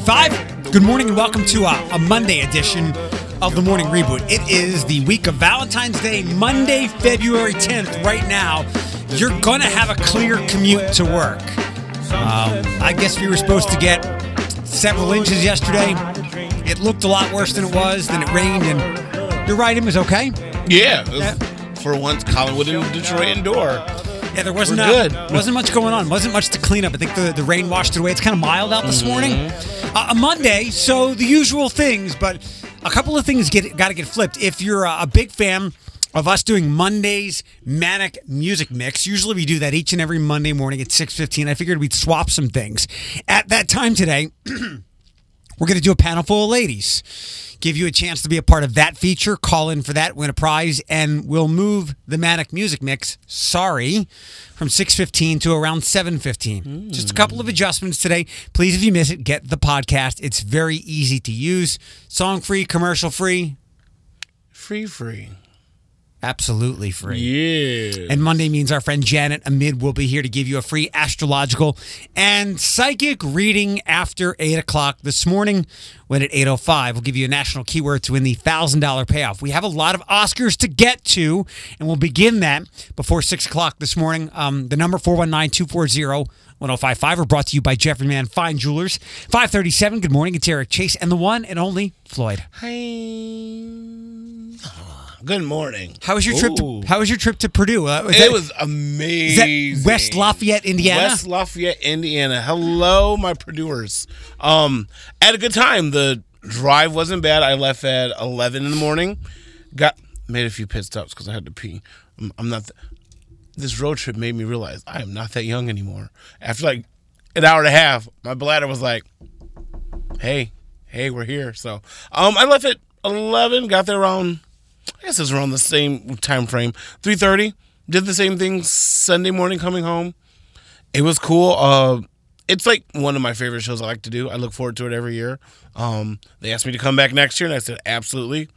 645. Good morning and welcome to a, a Monday edition of the Morning Reboot. It is the week of Valentine's Day, Monday, February 10th. Right now, you're going to have a clear commute to work. Um, I guess we were supposed to get several inches yesterday. It looked a lot worse than it was, then it rained, and you're right, it was okay. Yeah, was- for once, Collinwood and Detroit indoor. Yeah, there wasn't We're uh, good. wasn't much going on. Wasn't much to clean up. I think the, the rain washed it away. It's kind of mild out this morning. Uh, a Monday, so the usual things, but a couple of things get got to get flipped. If you're a, a big fan of us doing Mondays manic music mix, usually we do that each and every Monday morning at six fifteen. I figured we'd swap some things. At that time today, we're going to do a panel full of ladies. Give you a chance to be a part of that feature. Call in for that, win a prize, and we'll move the Manic Music Mix, sorry, from 6.15 to around 7.15. Just a couple of mm. adjustments today. Please, if you miss it, get the podcast. It's very easy to use. Song free, commercial free, Free, free. Absolutely free. Yeah. And Monday means our friend Janet Amid will be here to give you a free astrological and psychic reading after 8 o'clock this morning. When at 8.05, we'll give you a national keyword to win the $1,000 payoff. We have a lot of Oscars to get to, and we'll begin that before 6 o'clock this morning. Um, the number 419-240-1055 are brought to you by Jeffrey Man Fine Jewelers. 537, good morning. It's Eric Chase and the one and only Floyd. Hi. Good morning. How was your trip Ooh. to, how was your trip to Purdue? Uh, is It that- was amazing. West Lafayette, Indiana? West Lafayette, Indiana. Hello, my Purduers. Um, I had a good time. The drive wasn't bad. I left at eleven in the morning. Got made a few pit stops because I had to pee. I'm, I'm not. Th- this road trip made me realize I am not that young anymore. After like an hour and a half, my bladder was like, "Hey, hey, we're here." So, um, I left at eleven. Got there around. I guess it was around the same time frame. Three thirty. Did the same thing Sunday morning coming home. It was cool. Uh, it's like one of my favorite shows I like to do. I look forward to it every year. Um, they asked me to come back next year, and I said absolutely.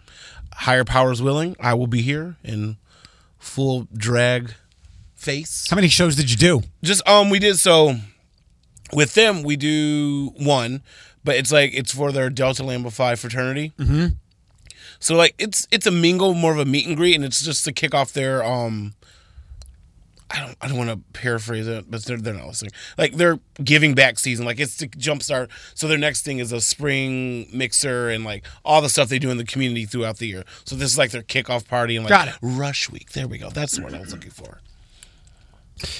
Higher powers willing, I will be here in full drag face. How many shows did you do? Just um, we did so with them. We do one, but it's like it's for their Delta Lambda Phi fraternity. Mm-hmm. So like it's it's a mingle, more of a meet and greet, and it's just to kick off their um. I don't I don't want to paraphrase it, but they're they're not listening. Like they're giving back season, like it's to jumpstart. So their next thing is a spring mixer and like all the stuff they do in the community throughout the year. So this is like their kickoff party and like Got it. rush week. There we go. That's the word I was looking for.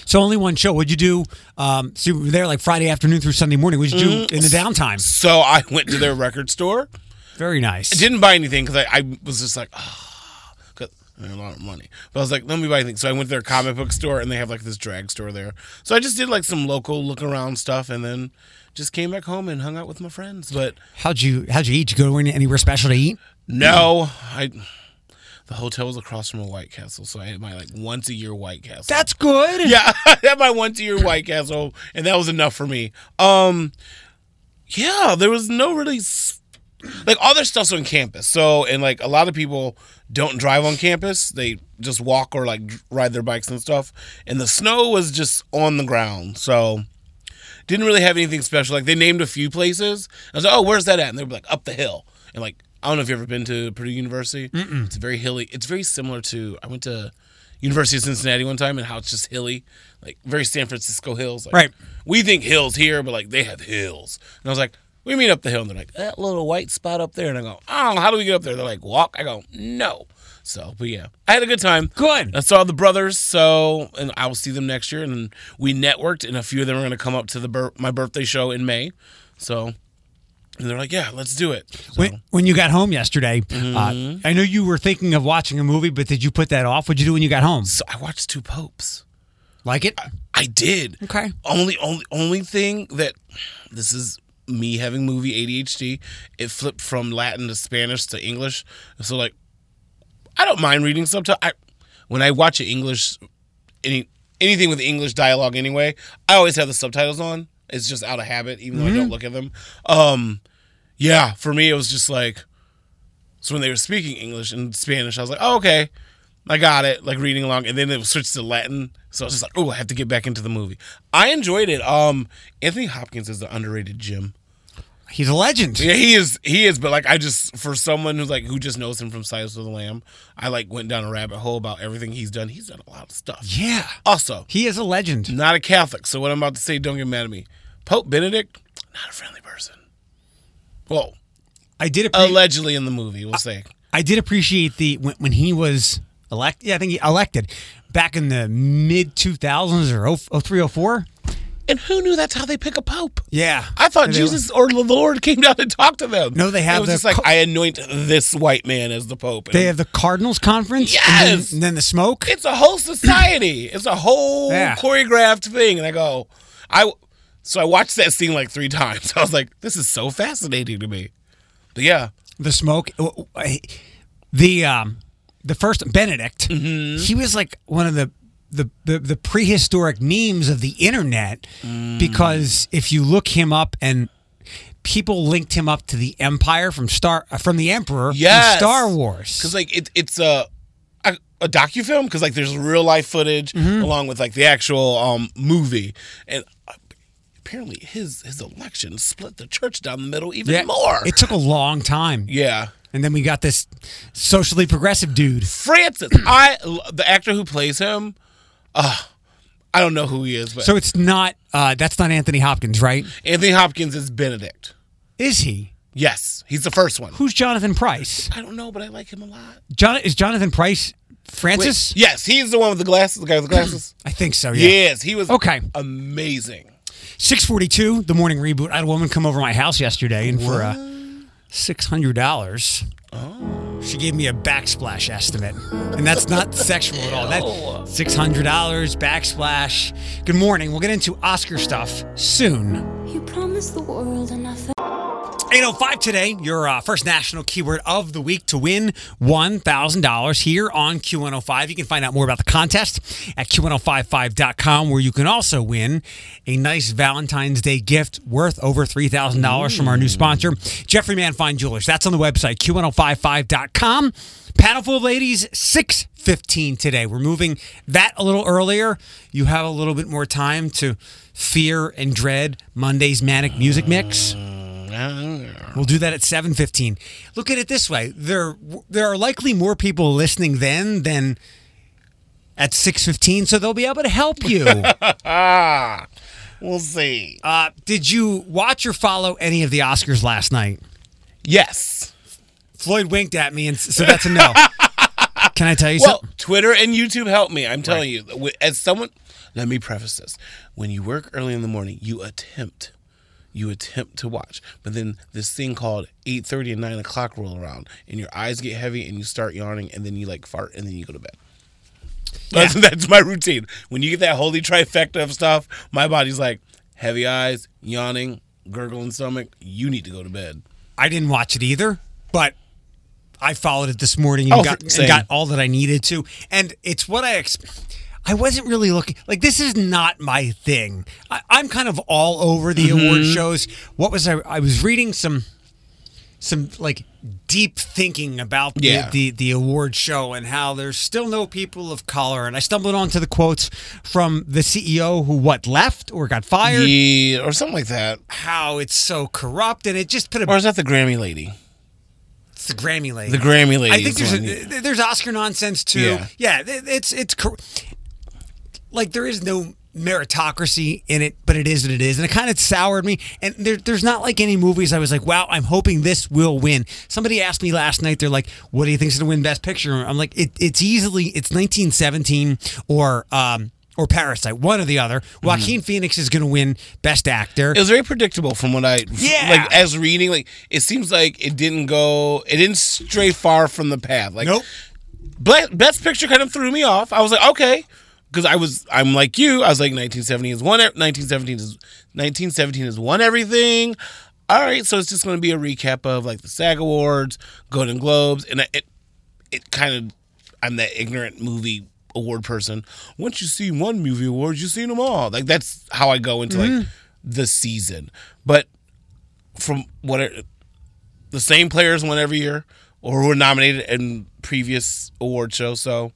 So only one show. What'd you do? Um, so you were there like Friday afternoon through Sunday morning. What'd you do in the downtime? So I went to their record store. Very nice. I didn't buy anything because I, I was just like, oh, a lot of money. But I was like, let me buy anything. So I went to their comic book store and they have like this drag store there. So I just did like some local look around stuff and then just came back home and hung out with my friends. But How'd you How'd you eat? Did you go anywhere special to eat? no, I. The hotel was across from a White Castle, so I had my like once a year White Castle. That's good. yeah, I had my once a year White Castle, and that was enough for me. Um, yeah, there was no really s- like all their stuff's on campus. So and like a lot of people don't drive on campus; they just walk or like ride their bikes and stuff. And the snow was just on the ground, so didn't really have anything special. Like they named a few places. I was like, "Oh, where's that at?" And they were like, "Up the hill." And like I don't know if you've ever been to Purdue University. It's very hilly. It's very similar to I went to University of Cincinnati one time and how it's just hilly, like very San Francisco hills. Like, Right. We think hills here, but like they have hills. And I was like, "We meet up the hill?" And they're like, "That little white spot up there." And I go, "Oh, how do we get up there?" They're like, "Walk." I go, "No." So, but yeah, I had a good time. Good. I saw the brothers, so and I will see them next year. And we networked, and a few of them are going to come up to the bir- my birthday show in May. So, and they're like, "Yeah, let's do it." So, When, when you got home yesterday, Mm-hmm. uh, I know you were thinking of watching a movie, but did you put that off? What'd you do when you got home? so I watched Two Popes. Like it? I did. Okay. Only, only, only thing that this is me having movie ADHD. It flipped from Latin to Spanish to English. So like, I don't mind reading subtitles. I, when I watch an English, any anything with English dialogue anyway, I always have the subtitles on. It's just out of habit, even though I don't look at them. Um, yeah, for me it was just like, so when they were speaking English and Spanish, I was like, oh, okay. I got it, like reading along, and then it switched to Latin. So I was just like, oh, I have to get back into the movie. I enjoyed it. Um, Anthony Hopkins is the underrated Jim. He's a legend. Yeah, he is. He is. But like, I just for someone who's like who just knows him from Silence of the Lamb, I like went down a rabbit hole about everything he's done. He's done a lot of stuff. Yeah. Also, He is a legend. not a Catholic, so what I'm about to say, don't get mad at me. Pope Benedict, not a friendly person. Well, I did appreciate. allegedly in the movie, we'll say. I did appreciate the when, when he was elected. Yeah, I think he elected back in the mid 2000s or 0- 03, 04. And who knew that's how they pick a pope? Yeah, I thought They- Jesus or the Lord came down and talked to them. No, they have It was the just like co- I anoint this white man as the pope. And They have the Cardinals conference. and Yes! then, and then the smoke. it's a whole society. it's a whole Yeah. choreographed thing. And I go, I so I watched that scene like three times. I was like, this is so fascinating to me. But yeah, the smoke. The um, the first Benedict. Mm-hmm. He was like one of the. The, the, the prehistoric memes of the internet Mm. because if you look him up and people linked him up to the empire from star uh, from the emperor Yes. star wars because like it, it's a a, a docu film because like there's real life footage Mm-hmm. along with like the actual um movie and. uh, Apparently, his his election split the church down the middle even more. it took a long time yeah, and then we got this socially progressive dude Francis, I the actor who plays him, uh, I don't know who he is, but so it's not uh, that's not anthony hopkins right Anthony Hopkins is Benedict. is he Yes, he's the first one. who's Jonathan Pryce I don't know, but I like him a lot. John is Jonathan Pryce Wait, francis yes, he's the one with the glasses, the guy with the glasses. i think so yeah yes, he was Okay. amazing. 642 the morning reboot i had a woman come over my house yesterday and for uh, $600 Oh. she gave me a backsplash estimate and that's not sexual at all. That $600 backsplash. Good morning. We'll get into oscar stuff soon. You promised the world and I felt 805 today, your uh, first national keyword of the week to win $1,000 here on Q105. You can find out more about the contest at Q1055.com, where you can also win a nice Valentine's Day gift worth over $3,000 from our new sponsor, Jeffrey Man Fine Jewelers. That's on the website, Q1055.com. Panel full of ladies, 615 today. We're moving that a little earlier. You have a little bit more time to fear and dread Monday's Manic Music Mix. We'll do that at 7:15. Look at it this way. There there are likely more people listening then than at 6:15, so they'll be able to help you. Ah, we'll see. uh, did you watch or follow any of the Oscars last night? Yes. Floyd winked at me and so that's a no. Can I tell you Well, something? Twitter and YouTube help me. I'm telling you, as someone, let me preface this: when you work early in the morning, you attempt, you attempt to watch, but then this thing called 8:30 and 9 o'clock roll around, and your eyes get heavy, and you start yawning, and then you like fart, and then you go to bed. That's, that's my routine. When you get that holy trifecta of stuff, my body's like heavy eyes, yawning, gurgling stomach. You need to go to bed. I didn't watch it either, but I followed it this morning and, Oh, got, and got all that I needed to. And it's what I ex- I wasn't really looking like this is not my thing. I, I'm kind of all over the award Mm-hmm. shows. What was I? I was reading some some like deep thinking about the, Yeah. the the award show and how there's still no people of color. And I stumbled onto the quotes from the CEO who what left or got fired. Yeah, or something like that. How it's so corrupt, and it just put a Or is that the Grammy lady? it's the Grammy lady. The Grammy lady. I think there's a, there's Oscar nonsense too. Yeah. Yeah, it's it's like there is no meritocracy in it, but it is what it is, and it kind of soured me. And there, there's not like any movies I was like, wow, I'm hoping this will win. Somebody asked me last night, they're like, what do you think's gonna win Best Picture? I'm like, it, it's easily it's 1917 or um or Parasite, one or the other. Joaquin Phoenix is gonna win Best Actor. It was very predictable from what I Yeah. like as reading. Like it seems like it didn't go, it didn't stray far from the path. Like Nope. Best Picture kind of threw me off. I was like, okay, because I was, I'm like you. I was like, 1970 is one, 1917 is 1917 is one everything. All right, so it's just going to be a recap of like the SAG Awards, Golden Globes, and it, it kind of, I'm that ignorant movie award person. Once you see one movie award, you've seen them all. Like that's how I go into like mm-hmm. the season. But from what it, the same players won every year. or who were nominated in previous award show. So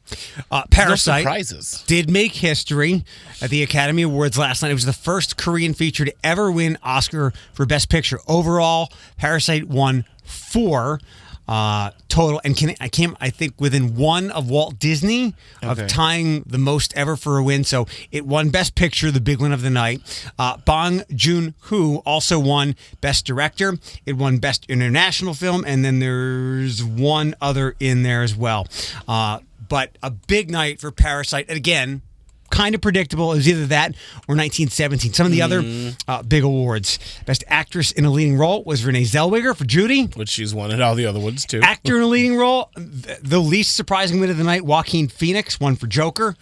Uh, Parasite surprises. did make history at the Academy Awards last night. It was the first Korean feature to ever win Oscar for Best Picture. Overall, Parasite won four uh, total, and can, I came, I think, within one of Walt Disney of Okay. tying the most ever for a win. So it won Best Picture, the big one of the night. Uh, Bong Joon Ho also won Best Director. It won Best International Film, and then there's one other in there as well. Uh, but a big night for Parasite. And again, kind of predictable. It was either that or 1917. Some of the other uh, big awards. Best Actress in a Leading Role was Renee Zellweger for Judy. Which she's won at all the other ones too. Actor in a leading role, th- the least surprising win of the night, Joaquin Phoenix won for Joker.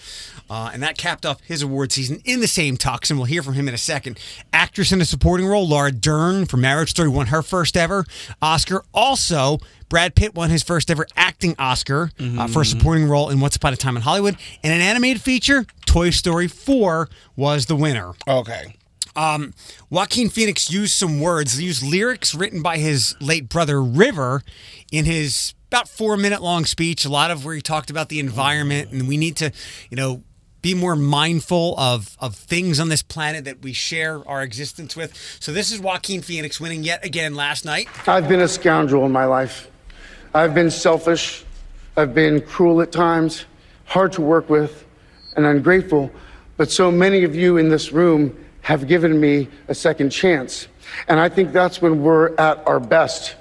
Uh, and that capped off his award season in the same tux, and we'll hear from him in a second. Actress in a supporting role, Laura Dern for Marriage Story won her first ever Oscar. Also, Brad Pitt won his first ever acting Oscar uh, for a supporting role in Once Upon a Time in Hollywood. And an animated feature, Toy Story 4 was the winner. okay. Um, Joaquin Phoenix used some words, he used lyrics written by his late brother River in his about four minute long speech. A lot of where he talked about the environment and we need to, you know, be more mindful of of things on this planet that we share our existence with. So this is Joaquin Phoenix winning yet again last night. I've been a scoundrel in my life. I've been selfish. I've been cruel at times, hard to work with, and I'm ungrateful. But so many of you in this room have given me a second chance. And I think that's when we're at our best.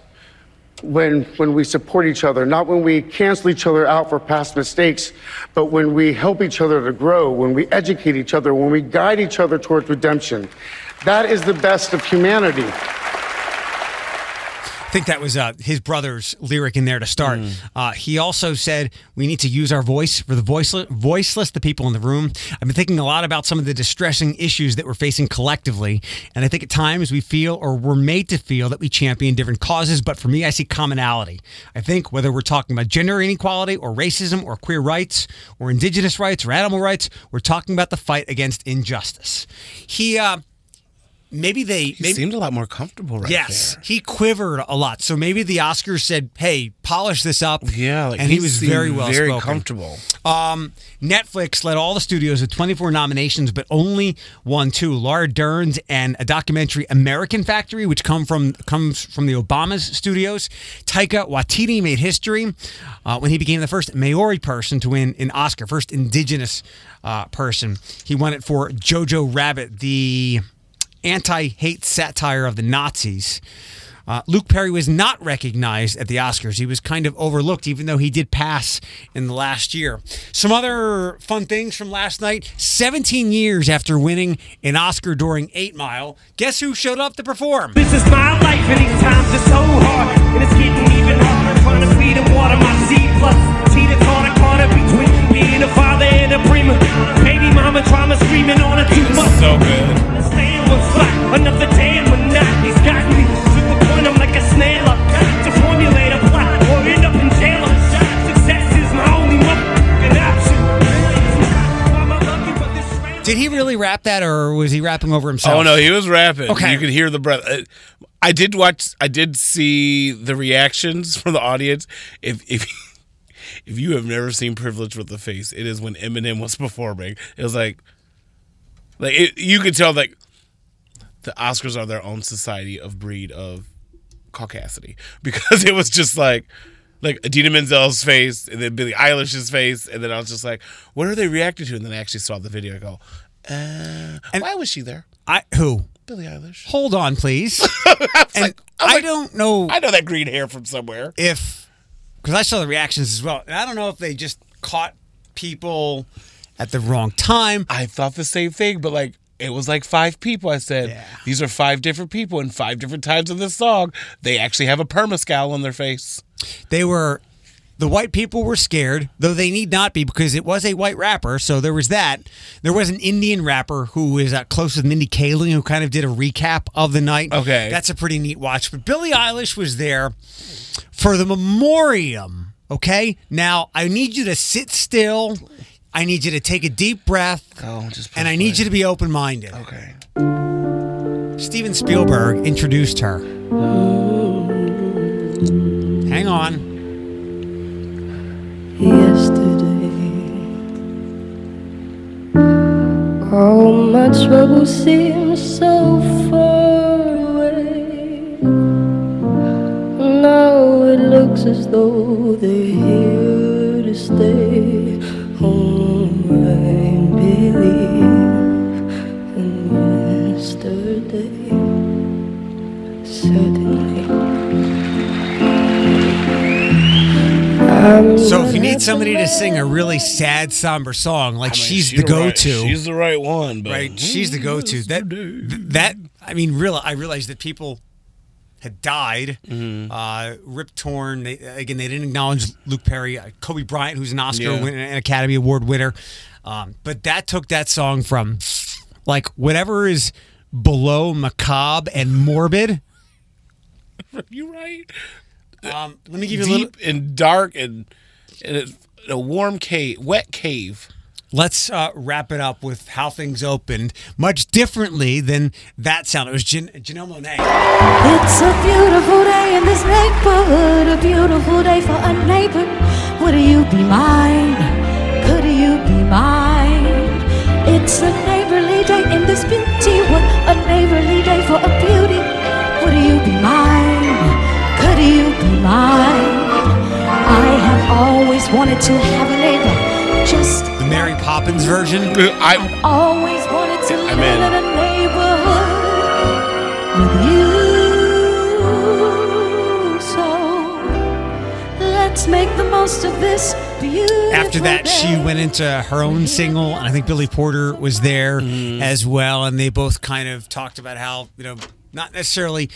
When, when we support each other, not when we cancel each other out for past mistakes, but when we help each other to grow, when we educate each other, when we guide each other towards redemption. That is the best of humanity. I think that was uh, his brother's lyric in there to start. Uh, he also said we need to use our voice for the voiceless, voiceless, the people in the room. I've been thinking a lot about some of the distressing issues that we're facing collectively, and I think at times we feel or we're made to feel that we champion different causes. But for me, I see commonality. I think whether we're talking about gender inequality or racism or queer rights or indigenous rights or animal rights, we're talking about the fight against injustice. He. Uh, Maybe they He maybe, seemed a lot more comfortable right yes, there. he quivered a lot. So maybe the Oscars said, "Hey, polish this up." Yeah, like and he, was very well very spoken. comfortable. Um, Netflix led all the studios with 24 nominations, but only won two: Laura Dern's and a documentary, American Factory, which come from comes from the Obama's studios. Taika Waititi made history uh, when he became the first Maori person to win an Oscar, first Indigenous uh, person. He won it for Jojo Rabbit, the anti-hate satire of the Nazis. Uh, Luke Perry was not recognized at the Oscars. He was kind of overlooked, even though he did pass in the last year. Some other fun things from last night 17 years after winning an Oscar during 8 Mile, guess who showed up to perform? This is my life, and these times are so hard. And it's getting even harder trying to feed and water my seed. Plus, see the corner corner between being a father and a prima. Baby mama trauma screaming on a too much. So good. Understand what's like another day and monotony's got me to the point I'm like a snail. I've got to formulate a plot or end up in jail. Success is my only motherfucking option. Why am I looking for this strand- Did he really rap that, or was he rapping over himself? Oh no, he was rapping. Okay. you could hear the breath. Uh, I did watch. I did see the reactions from the audience. If if if you have never seen "Privilege with the Face," it is when Eminem was performing. It was like, like it, you could tell like the Oscars are their own society of breed of caucasity because it was just like. Like Idina Menzel's face, and then Billie Eilish's face, and then I was just like, "What are they reacting to?" And then I actually saw the video. I go, uh, "Why was she there?" I who? Billie Eilish. Hold on, please. and like- I I like- don't know I know that green hair from somewhere. if because I saw the reactions as well. And I don't know if they just caught people at the wrong time. I thought the same thing, but like it was like five people. I said Yeah. these are five different people in five different times in this song. They actually have a perma scowl on their face. They were the white people were scared, though they need not be because it was a white rapper. So there was that. There was an Indian rapper who is uh, close with Mindy Kaling who kind of did a recap of the night. Okay. that's a pretty neat watch. But Billie Eilish was there for the memoriam. Okay, now I need you to sit still. I need you to take a deep breath. Oh, just and I need you to be open minded. Okay. Steven Spielberg introduced her. Hang on. Yesterday, all my so far away. Now it looks as though they're here to stay. I believe in yesterday. Certainly. So if you need somebody to sing a really sad, somber song, like I mean, she's she the go-to, she's the right one, but right? She's the go-to. That that I mean, real. I realize that people had died. Mm-hmm. Uh, Rip Torn. They, again, they didn't acknowledge Luke Perry, uh, Kobe Bryant, who's an Oscar Yeah. winner, an Academy Award winner. Um, but that took that song from like whatever is below macabre and morbid. you right. Um, let me give you a little. Deep and dark and, and a warm cave, wet cave. Let's uh, wrap it up with how things opened, much differently than that sound. It was Jan- Janelle Monae. It's a beautiful day in this neighborhood, a beautiful day for a neighbor. Would you be mine? Could you be mine? It's a neighborly day in this beauty. What a neighborly day for a beauty. Would you be mine? Could you be mine? I have always wanted to have a neighbor. Just The Mary Poppins version. I I've always wanted to I'm live in. in a neighborhood with you. So let's make the most of this beautiful After that, she went into her own single, and I think Billy Porter was there mm. as well, and they both kind of talked about how you know not necessarily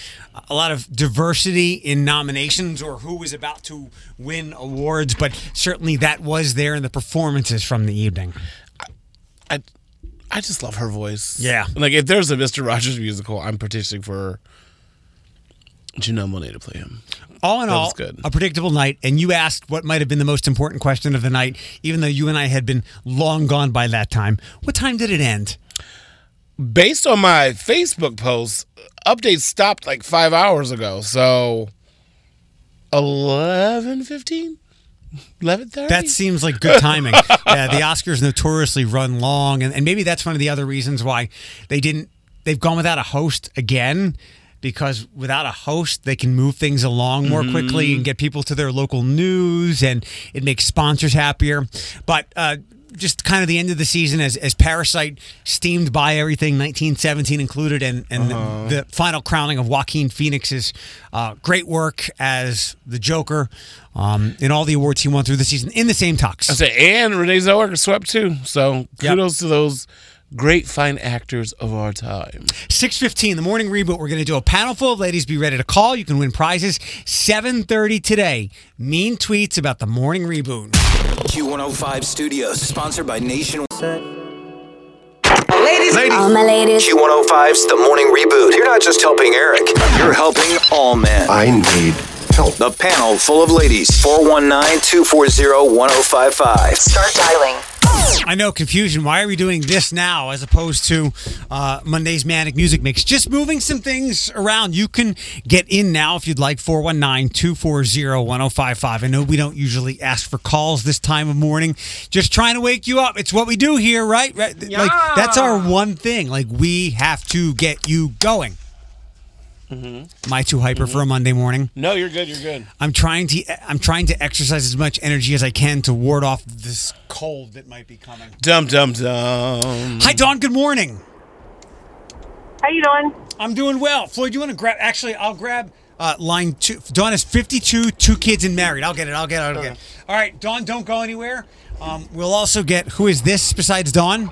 a lot of diversity in nominations or who was about to win awards, but certainly that was there in the performances from the evening. I, I just love her voice. Yeah. Like if there's a Mister Rogers musical, I'm petitioning for Janelle Monae to play him. All in That all, a predictable night. And you asked what might have been the most important question of the night, even though you and I had been long gone by that time. What time did it end? Based on my Facebook post, updates stopped like five hours ago. So eleven fifteen. Eleven thirty. That seems like good timing. yeah, the Oscars notoriously run long, and, and maybe that's one of the other reasons why they didn't. They've gone without a host again because without a host, they can move things along more quickly and get people to their local news, and it makes sponsors happier. But uh, just kind of the end of the season as, as Parasite steamed by everything, 1917 included, and, and the, the final crowning of Joaquin Phoenix's uh, great work as the Joker um, in all the awards he won through the season in the same talks. I say, and Renee Zellweger swept too. So Yep. kudos to those great fine actors of our time. 6.15, the morning reboot. We're going to do a panel full of ladies. Be ready to call. You can win prizes. 7.30 today. Mean tweets about the morning reboot. Q105 Studios, sponsored by Nation. Ladies, All my ladies. Q105's The Morning Reboot. You're not just helping Eric, you're helping all men. I need help. The panel full of ladies. 419 240 1055. start dialing. I know, confusion. Why are we doing this now as opposed to uh, Monday's Manic Music Mix? Just moving some things around. You can get in now if you'd like, 419 240 1055. I know we don't usually ask for calls this time of morning. Just trying to wake you up. It's what we do here, right? right? Like, that's our one thing. Like, we have to get you going. Am I too hyper for a Monday morning? No, you're good. You're good. I'm trying to I'm trying to exercise as much energy as I can to ward off this cold that might be coming. Dum dum dum. Hi, Dawn. Good morning. How you doing? I'm doing well. Floyd, you want to grab? Actually, I'll grab uh, line two. Dawn is 52, two kids and married. I'll get it. I'll get it. I'll get it. All right, Dawn, don't go anywhere. Um, we'll also get who is this besides Dawn?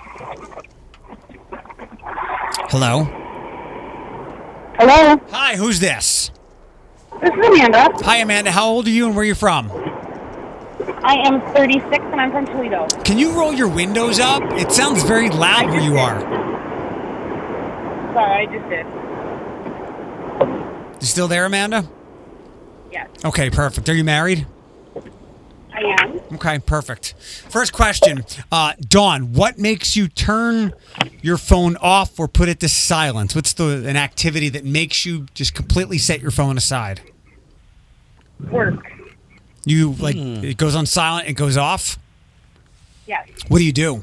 Hello. Hello, Hi, who's this? this is Amanda. Hi, Amanda. How old are you and where are you from? I am 36 and I'm from Toledo. Can you roll your windows up? It sounds very loud where you are. Sorry, I just did. You still there, Amanda? Yes, Okay, perfect. Are you married? I am. Okay, perfect. First question, uh, Dawn. What makes you turn your phone off or put it to silence? What's the an activity that makes you just completely set your phone aside? Work. You like it goes on silent, it goes off. Yes, What do you do?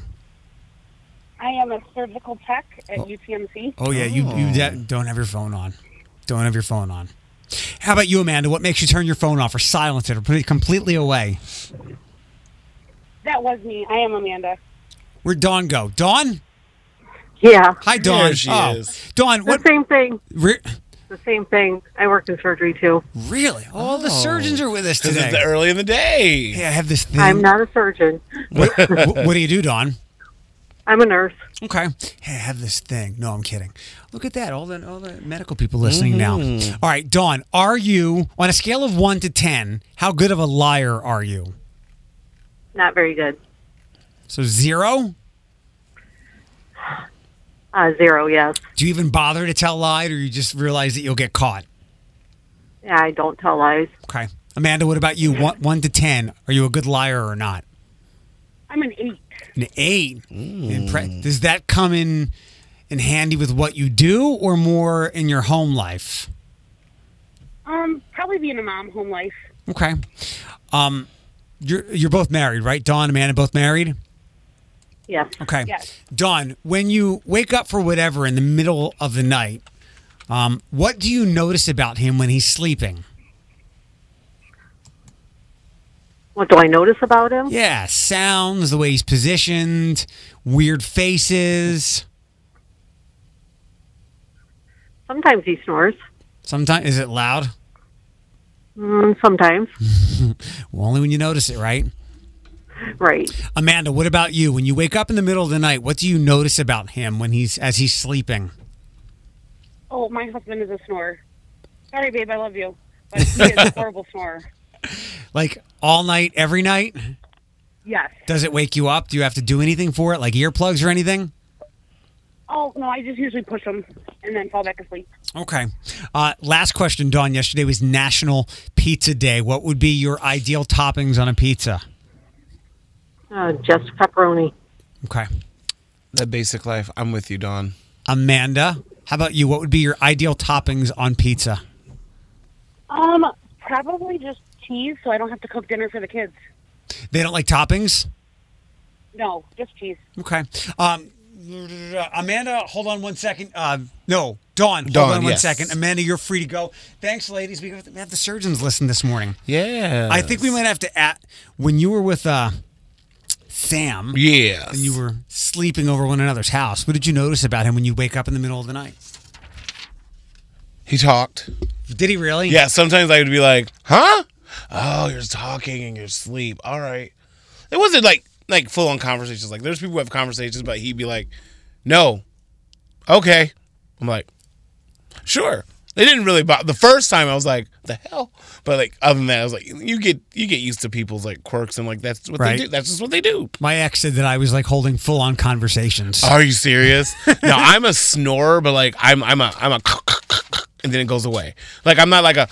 I am a surgical tech at UTMC. Oh yeah, you you de- don't have your phone on. Don't have your phone on. How about you, Amanda? What makes you turn your phone off or silence it or put it completely away? That was me. I am Amanda. Where'd Dawn go? Dawn? Yeah. Hi, Dawn. There she oh, is. Dawn, The what? same thing. Re- The same thing. I work in surgery too. really? All the oh. surgeons are with us Because today. it's early in the day. Hey, I have this thing. I'm not a surgeon. what, what do you do, Dawn? I'm a nurse. Okay. Hey, I have this thing. No, I'm kidding. Look at that. All the all the medical people listening now. All right, Dawn, are you on a scale of one to ten? How good of a liar are you? Not very good. So zero. Uh, zero, yes. Do you even bother to tell lies, or you just realize that you'll get caught? Yeah, I don't tell lies. Okay. Amanda, what about you? One, one to ten. Are you a good liar or not? I'm an eight. An eight. Impre- Does that come in in handy with what you do, or more in your home life? Um, probably being a mom, home life. Okay. Um, you're you're both married, right? Dawn, and Amanda, both married. Yes. Okay. Yes. Dawn, when you wake up for whatever in the middle of the night, um, what do you notice about him when he's sleeping? What do I notice about him? Yeah, sounds, the way he's positioned, weird faces. Sometimes he snores. Sometimes is it loud? Mm, sometimes. Well, only when you notice it, right? Right. Amanda, what about you? When you wake up in the middle of the night, what do you notice about him when he's as he's sleeping? Oh, my husband is a snorer. Sorry, babe, I love you. But he is a horrible snorer. Like all night, every night? Yes. Does it wake you up? Do you have to do anything for it, like earplugs or anything? Oh, no, I just usually push them and then fall back asleep. Okay. Uh, last question, Dawn. Yesterday was National Pizza Day. What would be your ideal toppings on a pizza? Uh, just pepperoni. Okay. That basic life. I'm with you, Dawn. Amanda, how about you? What would be your ideal toppings on pizza? Um, probably just cheese so I don't have to cook dinner for the kids. They don't like toppings? No, just cheese. Okay. Um, Amanda, hold on one second. Uh, no, Dawn, hold Dawn, on one yes. second. Amanda, you're free to go. Thanks, ladies. We have the surgeons listen this morning. Yeah. I think we might have to at when you were with uh, Sam. Yes. And you were sleeping over one another's house. What did you notice about him when you wake up in the middle of the night? He talked. Did he really? Yeah, sometimes I would be like, huh? Oh, you're talking in your sleep. All right. It wasn't like like full on conversations. Like there's people who have conversations, but he'd be like, No. Okay. I'm like, sure. They didn't really bother. The first time I was like, the hell? But like other than that, I was like, you get you get used to people's like quirks and like that's what Right. they do. That's just what they do. My ex said that I was like holding full on conversations. Are you serious? no, I'm a snorer, but like I'm I'm a I'm a and then it goes away. Like I'm not like a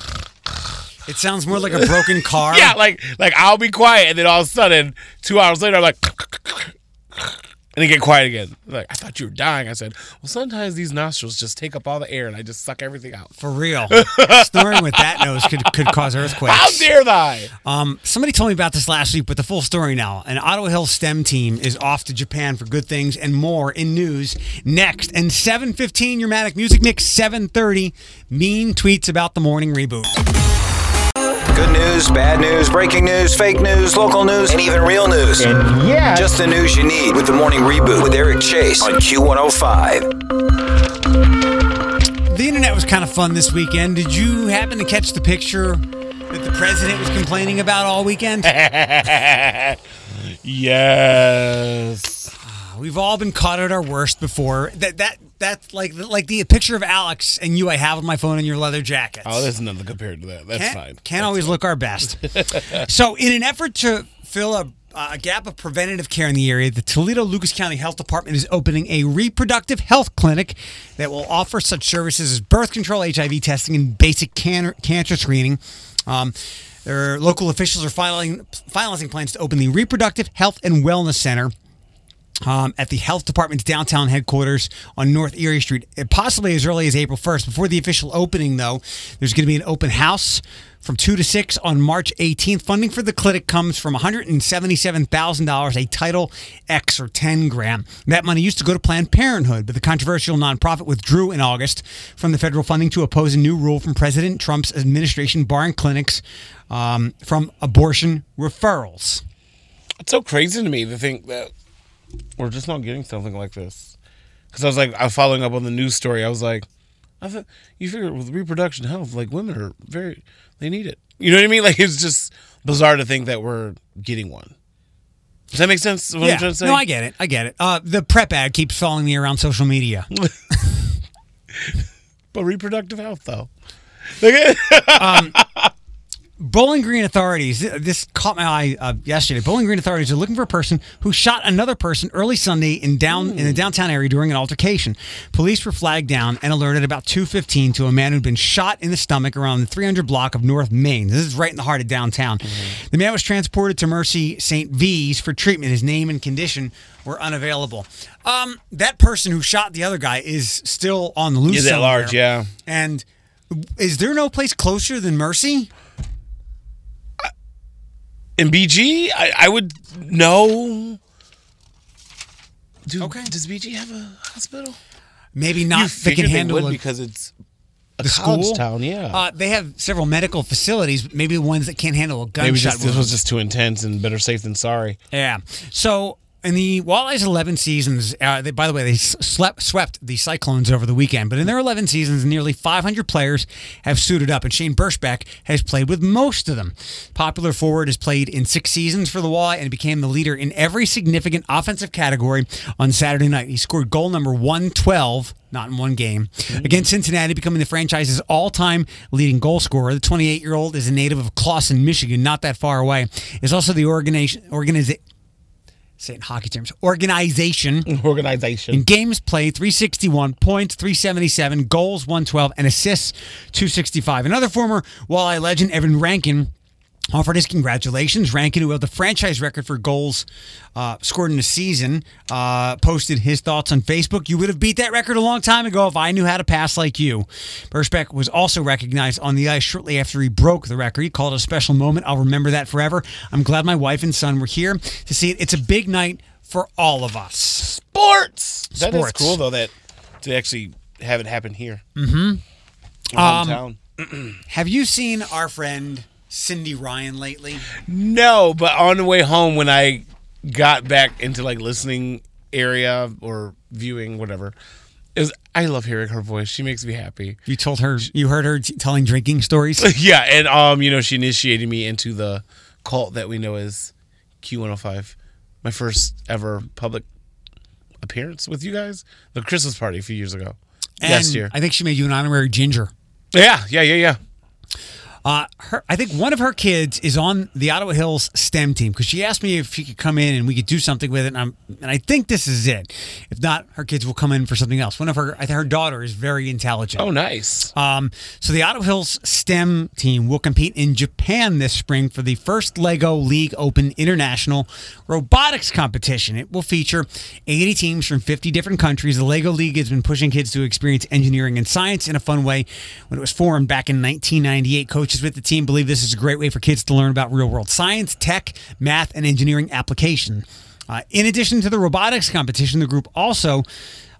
It sounds more like a broken car. yeah, like like I'll be quiet, and then all of a sudden, two hours later, I'm like, and then get quiet again. Like I thought you were dying. I said, well, sometimes these nostrils just take up all the air, and I just suck everything out. For real. Snoring with that nose could, could cause earthquakes. How dare thy? Um, somebody told me about this last week, but the full story now. An Ottawa Hills STEM team is off to Japan for good things and more in news next. And 7.15, your Manic Music Mix, 7.30, mean tweets about the morning reboot. Good news, bad news, breaking news, fake news, local news, and even real news. And yeah, just the news you need with the morning reboot with Eric Chase on Q105. The internet was kind of fun this weekend. Did you happen to catch the picture that the president was complaining about all weekend? yes. Ah, we've all been caught at our worst before. That that that's like like the picture of Alex and you I have on my phone in your leather jackets. Oh, there's nothing compared to that. That's can't, fine. Can't always look our best. so, in an effort to fill a, a gap of preventative care in the area, the Toledo Lucas County Health Department is opening a reproductive health clinic that will offer such services as birth control, HIV testing, and basic can- cancer screening. Um, their local officials are filing, finalizing plans to open the Reproductive Health and Wellness Center um, at the health department's downtown headquarters on North Erie Street, uh, possibly as early as April 1st. Before the official opening, though, there's going to be an open house from 2 to 6 on March 18th. Funding for the clinic comes from $177,000, a Title X or 10 gram. That money used to go to Planned Parenthood, but the controversial nonprofit withdrew in August from the federal funding to oppose a new rule from President Trump's administration barring clinics um, from abortion referrals. It's so crazy to me to think that we're just not getting something like this. Because I was like, I was following up on the news story. I was like, I thought you figure with reproduction health, like women are very, they need it. You know what I mean? Like it's just bizarre to think that we're getting one. Does that make sense? What I'm trying to say? No, I get it. I get it. Uh, the prep ad keeps following me around social media. But reproductive health, though. Like, Bowling Green authorities, this caught my eye uh, yesterday. Bowling Green authorities are looking for a person who shot another person early Sunday in down in the downtown area during an altercation. Police were flagged down and alerted about 2:15 to a man who'd been shot in the stomach around the 300 block of North Main. This is right in the heart of downtown. The man was transported to Mercy St. V's for treatment. His name and condition were unavailable. Um, that person who shot the other guy is still on the loose. Is at large, yeah. And is there no place closer than Mercy? In BG, I, I would know. Do, Okay. Does BG have a hospital? Maybe not. you They can they handle would a- because it's a the college school town. Yeah. Uh, they have several medical facilities, but maybe ones that can't handle a gunshot. Maybe just, this was just too intense and better safe than sorry. yeah. So in the Walleyes 11 seasons, uh, they, by the way, they slept, swept the Cyclones over the weekend. But in their 11 seasons, nearly 500 players have suited up, and Shane Berschbach has played with most of them. Popular forward has played in six seasons for the Walleye and became the leader in every significant offensive category on Saturday night. He scored goal number 112 not in one game. Against Cincinnati, becoming the franchise's all time leading goal scorer. The 28 year old is a native of Clawson, Michigan, not that far away. Is also the organization, organiza- say in hockey terms, organization. Organization. In games played, 361, points 377, goals 112, and assists 265. Another former Walleye legend, Evan Rankin, offered his congratulations. Rankin, who held the franchise record for goals uh, scored in a season, uh, posted his thoughts on Facebook. You would have beat that record a long time ago if I knew how to pass like you. Berschbach was also recognized on the ice shortly after he broke the record. He called it a special moment. I'll remember that forever. I'm glad my wife and son were here to see it. It's a big night for all of us. Sports. That is Sports. cool though that to actually have it happen here. Mm-hmm. Hometown. Have you seen our friend Cindy Ryan lately? No, but on the way home when I got back into like listening area or viewing whatever, it was I love hearing her voice. She makes me happy. You told her, you heard her t- telling drinking stories? yeah, and um, you know, she initiated me into the cult that we know as Q105. My first ever public appearance with you guys, the Christmas party a few years ago. Last year. I think she made you an honorary ginger. Yeah, yeah, yeah, yeah. Uh, her, I think one of her kids is on the Ottawa Hills STEM team because she asked me if she could come in and we could do something with it. And, I'm, and I think this is it. If not, her kids will come in for something else. One of her, I think her daughter is very intelligent. Oh, nice. Um, so the Ottawa Hills STEM team will compete in Japan this spring for the first Lego League Open International Robotics Competition. It will feature 80 teams from 50 different countries. The Lego League has been pushing kids to experience engineering and science in a fun way. When it was formed back in 1998, coaches with the team believe this is a great way for kids to learn about real world science, tech, math, and engineering application. Uh, in addition to the robotics competition, the group also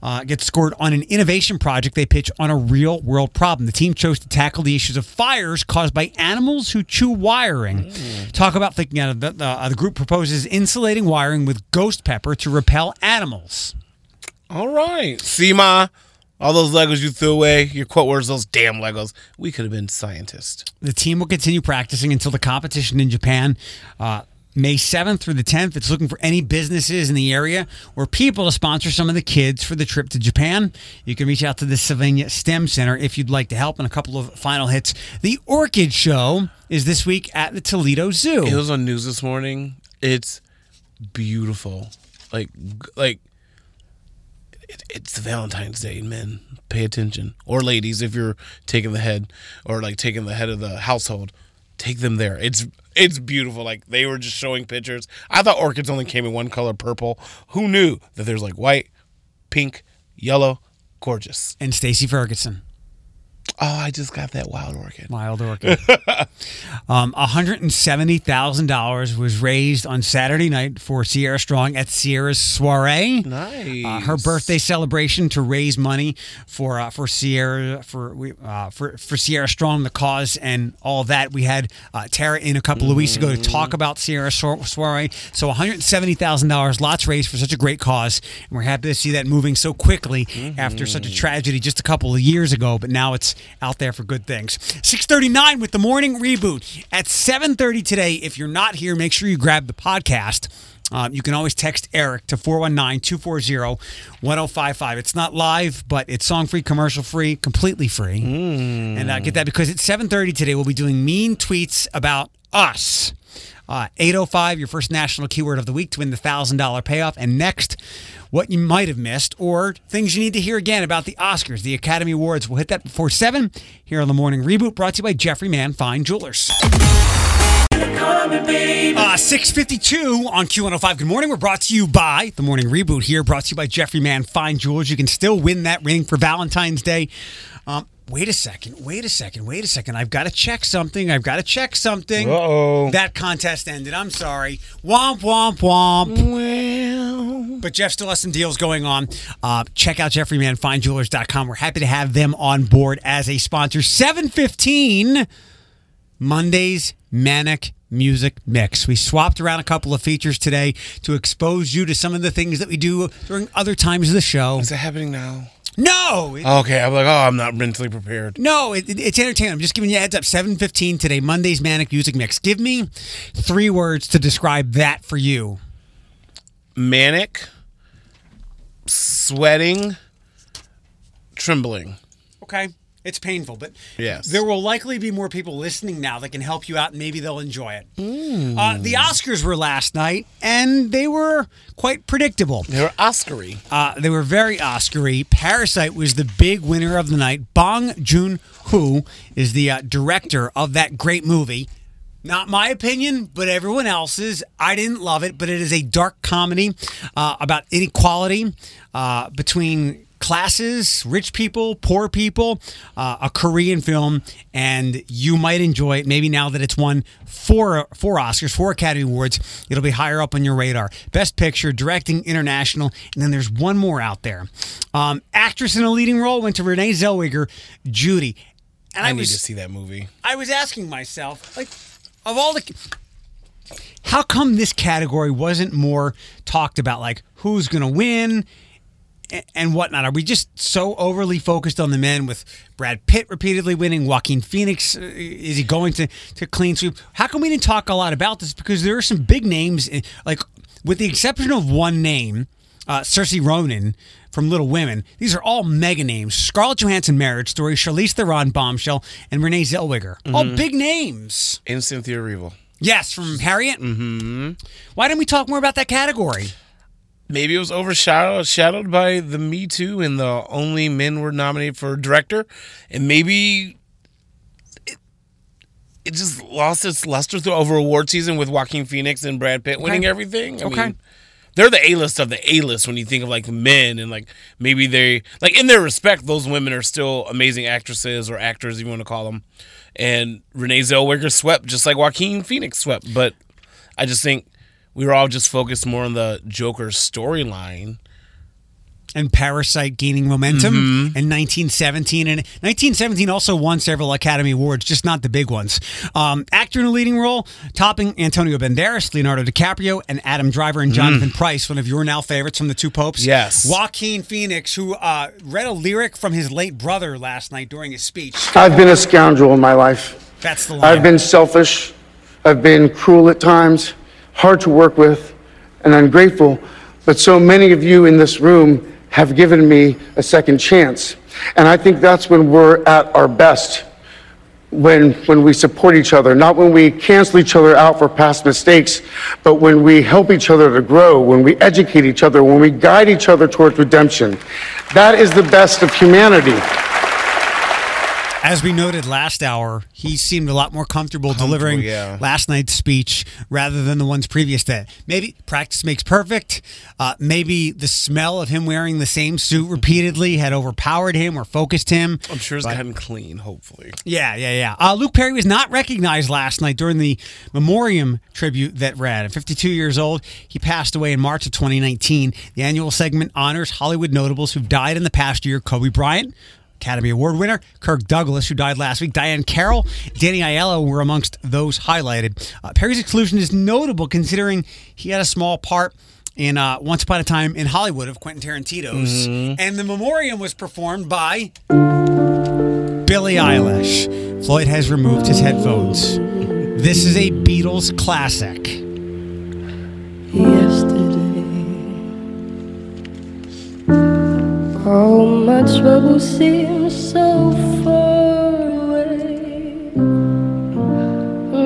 uh, gets scored on an innovation project they pitch on a real world problem. The team chose to tackle the issues of fires caused by animals who chew wiring. Talk about thinking out of the, the, uh, the group proposes insulating wiring with ghost pepper to repel animals. All right. See, Ma, all those Legos you threw away, your quote words, those damn Legos. We could have been scientists. The team will continue practicing until the competition in Japan. Uh, May 7th through the 10th. It's looking for any businesses in the area or people to sponsor some of the kids for the trip to Japan. You can reach out to the Sylvania STEM Center if you'd like to help. And a couple of final hits. The Orchid Show is this week at the Toledo Zoo. It was on news this morning. It's beautiful. Like, like, it, it's Valentine's Day, men. Pay attention. Or ladies, if you're taking the head or like taking the head of the household, take them there. It's It's beautiful. Like they were just showing pictures. I thought orchids only came in one color, purple. Who knew that there's like white, pink, yellow, gorgeous. And Stacy Ferguson. Oh, I just got that wild orchid. Wild orchid. um, $170,000 was raised on Saturday night for Sierra Strong at Sierra's soiree. Nice. Uh, her birthday celebration to raise money for uh, for Sierra for uh, for for Sierra Strong, the cause, and all that. We had uh, Tara in a couple of weeks ago to talk about Sierra so- soiree. So one hundred seventy thousand dollars, lots raised for such a great cause, and we're happy to see that moving so quickly after such a tragedy just a couple of years ago. But now it's out there for good things. Six thirty nine with the morning reboot at seven thirty today. If you're not here, make sure you grab the podcast. Um, you can always text Eric to 419 240 1055. It's not live, but it's song free, commercial free, completely free. And uh, get that because at 730 today, we'll be doing mean tweets about us. Uh, 805, your first national keyword of the week to win the $1,000 payoff. And next, what you might have missed or things you need to hear again about the Oscars, the Academy Awards. We'll hit that before 7 here on the morning reboot brought to you by Jeffrey Mann Fine Jewelers. Uh, 652 on Q105. Good morning. We're brought to you by the morning reboot here, brought to you by Jeffrey Mann Fine Jewelers. You can still win that ring for Valentine's Day. Um, wait a second. Wait a second. Wait a second. I've got to check something. I've got to check something. Uh-oh. That contest ended. I'm sorry. Womp, womp, womp. Well. But Jeff still has some deals going on. Uh, check out jeffreymanfinejewelers.com. We're happy to have them on board as a sponsor. 715 Monday's Manic Music Mix. We swapped around a couple of features today to expose you to some of the things that we do during other times of the show. Is it happening now? No, it- Okay, I'm like, oh, I'm not mentally prepared. no, it, it- it's entertainment. I'm just giving you a heads up. 7:15 today, Monday's Manic Music Mix. Give me three words to describe that for you. Manic, sweating, trembling. Okay. It's painful, but Yes. there will likely be more people listening now that can help you out and maybe they'll enjoy it. Uh, the Oscars were last night, and they were quite predictable. They were Oscary. Uh, they were very Oscary. Parasite was the big winner of the night. Bong Joon Ho is the uh, director of that great movie. Not my opinion, but everyone else's. I didn't love it, but it is a dark comedy uh, about inequality uh, between classes, rich people, poor people, uh, a Korean film, and you might enjoy it. Maybe now that it's won four four Oscars, four Academy Awards, it'll be higher up on your radar. Best Picture, Directing, International, and then there's one more out there. Um, actress in a leading role went to Renee Zellweger, Judy. And I, I, need was to see that movie. I was asking myself, like, of all the, how come this category wasn't more talked about? Like, who's going to win and whatnot? Are we just so overly focused on the men with Brad Pitt repeatedly winning? Joaquin Phoenix, uh, is he going to, to clean sweep? How come we didn't talk a lot about this? Because there are some big names, like, with the exception of one name, uh, Saoirse Ronan from Little Women. These are all mega names. Scarlett Johansson, Marriage Story, Charlize Theron, Bombshell, and Renee Zellweger. All big names. And Cynthia Erivo. Yes, from Harriet. Mm-hmm. Why didn't we talk more about that category? Maybe it was overshadowed shadowed by the Me Too and the only men were nominated for director, and maybe it, it just lost its luster through over award season with Joaquin Phoenix and Brad Pitt winning everything. I Okay. mean, they're the A list of the A list when you think of like men and like maybe they like in their respect, those women are still amazing actresses or actors, if you want to call them. And Renee Zellweger swept just like Joaquin Phoenix swept, but I just think we were all just focused more on the Joker storyline. And Parasite gaining momentum in 1917. And 1917 also won several Academy Awards, just not the big ones. Um, actor in a leading role, topping Antonio Banderas, Leonardo DiCaprio, and Adam Driver and Jonathan Pryce, one of your now favorites from the two popes. Yes. Joaquin Phoenix, who uh, read a lyric from his late brother last night during his speech. I've been a scoundrel in my life. That's the line. I've been selfish. I've been cruel at times, hard to work with, and ungrateful. But so many of you in this room have given me a second chance. And I think that's when we're at our best. When, when we support each other, not when we cancel each other out for past mistakes, but when we help each other to grow, when we educate each other, when we guide each other towards redemption. That is the best of humanity. As we noted last hour, he seemed a lot more comfortable, delivering yeah. last night's speech rather than the ones previous to it. Maybe practice makes perfect. Uh, maybe the smell of him wearing the same suit repeatedly had overpowered him or focused him. I'm sure it's gotten clean, hopefully. Yeah, yeah, yeah. Uh, Luke Perry was not recognized last night during the memoriam tribute that read. At 52 years old, he passed away in March of 2019. The annual segment honors Hollywood notables who've died in the past year Kobe Bryant, Academy Award winner, Kirk Douglas, who died last week, Diahann Carroll, Danny Aiello were amongst those highlighted. Uh, Perry's exclusion is notable considering he had a small part in uh, Once Upon a Time in Hollywood of Quentin Tarantino's. And the memoriam was performed by Billie Eilish. Floyd has removed his headphones. This is a Beatles classic. yesterday. My troubles seem so far away.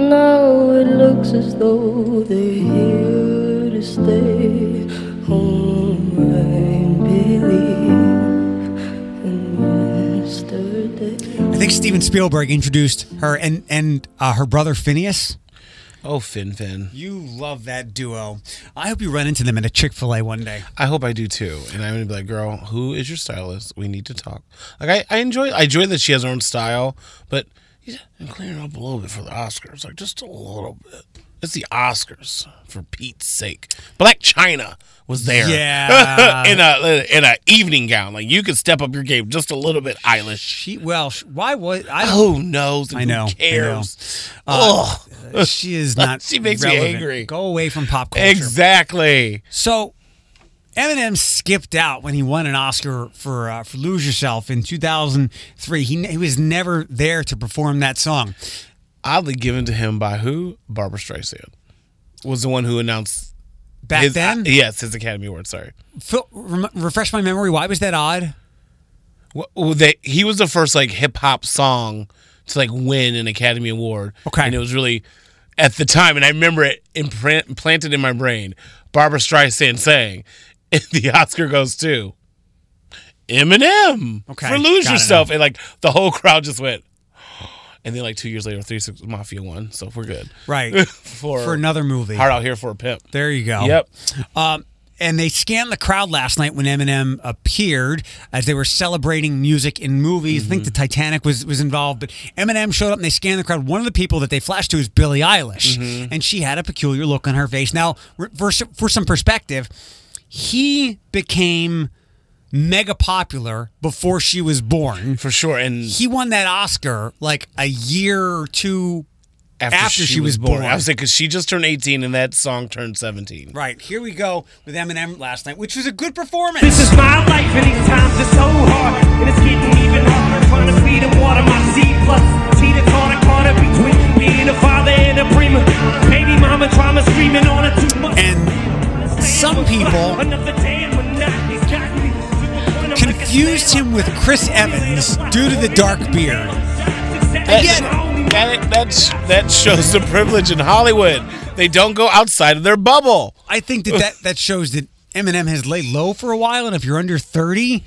Now it looks as though they're here to stay. Oh, I believe in yesterday. I think Steven Spielberg introduced her and and uh, her brother Phineas. Oh, Fin Fin. You love that duo. I hope you run into them at a Chick Fil A one day. I hope I do too. And I'm gonna be like, girl, who is your stylist? We need to talk. Like I, I enjoy I enjoy that she has her own style, but yeah, I'm clearing up a little bit for the Oscars. Like just a little bit. It's the Oscars, for Pete's sake. Blac Chyna was there. Yeah. in a in a evening gown. Like you could step up your game just a little bit, Eilish. She well, why was I? Who knows? I know. Who cares? I know. Ugh. Uh, she is not. She makes me angry. Go away from pop culture. Exactly. So Eminem skipped out when he won an Oscar for uh, for Lose Yourself in 2003. He he was never there to perform that song. Oddly given to him by who? Barbra Streisand was the one who announced Back his, then, yes, his Academy Award. Sorry. Phil, rem- refresh my memory. Why was that odd? Well, they, he was the first like hip hop song to like win an Academy Award. Okay. and it was really at the time, and I remember it implanted in my brain. Barbra Streisand saying, "The Oscar goes to Eminem Okay, for Lose Yourself," and like the whole crowd just went. And then, like two years later, Three Six Mafia won, so we're good. Right for for another movie. Hard Out Here for a Pimp. There you go. Yep. Um, and they scanned the crowd last night when Eminem appeared as they were celebrating music in movies. I think mm-hmm. the Titanic was was involved, but Eminem showed up and they scanned the crowd. One of the people that they flashed to is Billie Eilish, mm-hmm. and she had a peculiar look on her face. Now, for for some perspective, he became mega popular before she was born. For sure. And He won that Oscar like a year or two after, she, was born. I was like, because she just turned 18 and that song turned 17. Right, here we go with Eminem last night, which was a good performance. This is my life, and these times are so hard. And it's getting even harder trying to feed and water my seed. Plus, cheetah caught a corner between being a father and a prima. Baby mama trauma screaming on her too much. And some people Another day and monotony's got me to the point I'm like a confused him with Chris Evans due to the dark beard. That, that, that's, that shows the privilege in Hollywood. They don't go outside of their bubble. I think that, that that shows that Eminem has laid low for a while, and if you're under 30,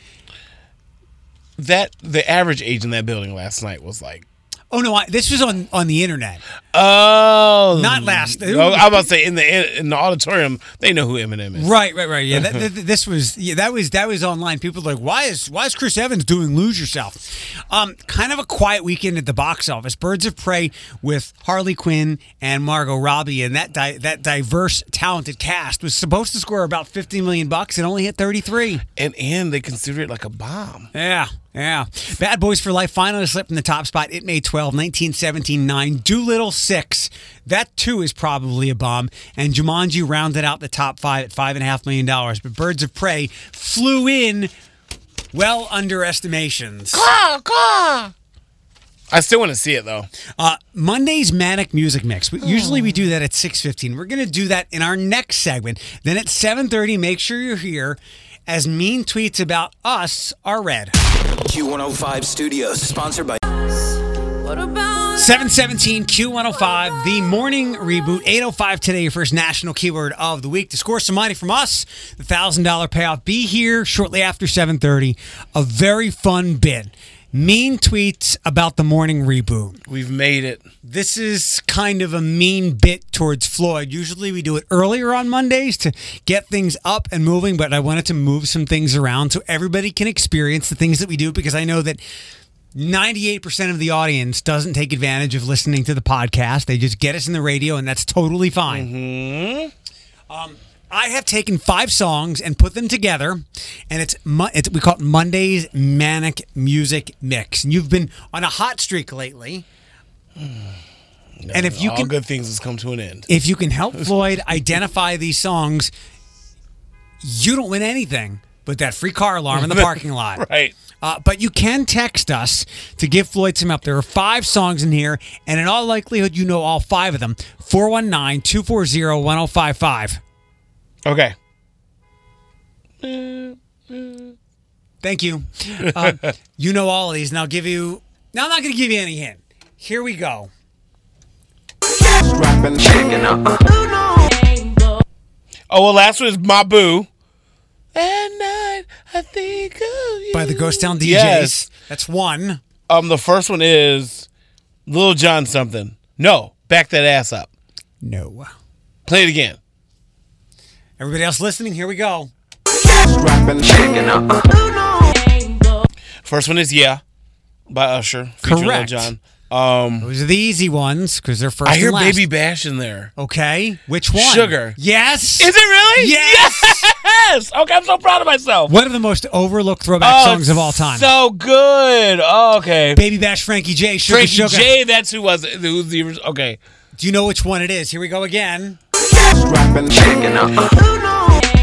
That the average age in that building last night was like, oh no, I, this was on on the internet. oh, Not last- Oh, I was about to say in the in the auditorium, they know who Eminem is. Right, right, right. Yeah, that, that- this was yeah, that was that was online. People were like, why is why is Chris Evans doing Lose Yourself? Um, kind of a quiet weekend at the box office. Birds of Prey with Harley Quinn and Margot Robbie, and that di- that diverse, talented cast was supposed to score about fifty million bucks and only hit thirty three. And and they consider it like a bomb. Yeah, yeah. Bad Boys for Life finally slipped from the top spot. It made 12, 1917, 9. Dolittle 6. That too is probably a bomb. And Jumanji rounded out the top five at $5.5 million. But Birds of Prey flew in well under estimations. I still want to see it though. Uh, Monday's Manic Music Mix. We, usually we do that at 6.15. We're going to do that in our next segment. Then at 7.30, make sure you're here as mean tweets about us are read. Q105 Studios, sponsored by 717 Q105, the morning reboot. 805 today, your first national keyword of the week. To score some money from us, the $1,000 payoff. Be here shortly after 730. A very fun bid. Mean tweets about the morning reboot. We've made it. This is kind of a mean bit towards Floyd. Usually we do it earlier on Mondays to get things up and moving, but I wanted to move some things around so everybody can experience the things that we do because I know that 98% of the audience doesn't take advantage of listening to the podcast. They just get us in the radio, and that's totally fine. Um, I have taken five songs and put them together, and it's, it's we call it Monday's Manic Music Mix. And you've been on a hot streak lately. And if you All can good things has come to an end. if you can help Floyd identify these songs, you don't win anything but that free car alarm in the parking lot. Right. Uh, but you can text us to give Floyd some help. There are five songs in here, and in all likelihood, you know all five of them. 419 240 1055. Okay. Thank you. Uh, you know all of these, and I'll give you. Now, I'm not going to give you any hint. Here we go. Oh, well, last one is My Boo. At night, I think of you. By the Ghost Town DJs. Yes. That's one. Um, the first one is Little Jon something. No, back that ass up. No. Play it again. Everybody else listening, here we go. First one is Yeah by Usher. featuring Lil Correct. Jon. Um, Those are the easy ones because they're first I hear and last. Baby Bash in there. Okay, which one? Sugar. Yes. Is it really? Yes. Yes. Okay, I'm so proud of myself. One of the most overlooked throwback Oh, songs of all time. So good. Oh, okay. Baby Bash, Frankie J, Sugar Frankie Sugar. J. That's who was who's the okay. Do you know which one it is? Here we go again.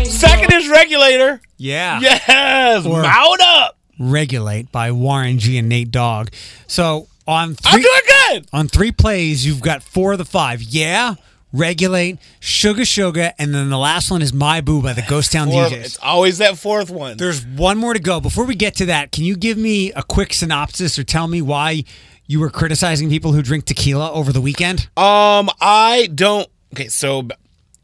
Second is Regulator. Yeah. Yes. Or- Mount up. Regulate by Warren G and Nate Dogg. So on three, I'm three doing good. on three plays, you've got four of the five. Yeah. Regulate, Sugar Sugar, and then the last one is My Boo by the Ghost Town Fourth- DJs. it's always that fourth one. There's one more to go. Before we get to that, can you give me a quick synopsis or tell me why you were criticizing people who drink tequila over the weekend? Um, I don't. Okay, so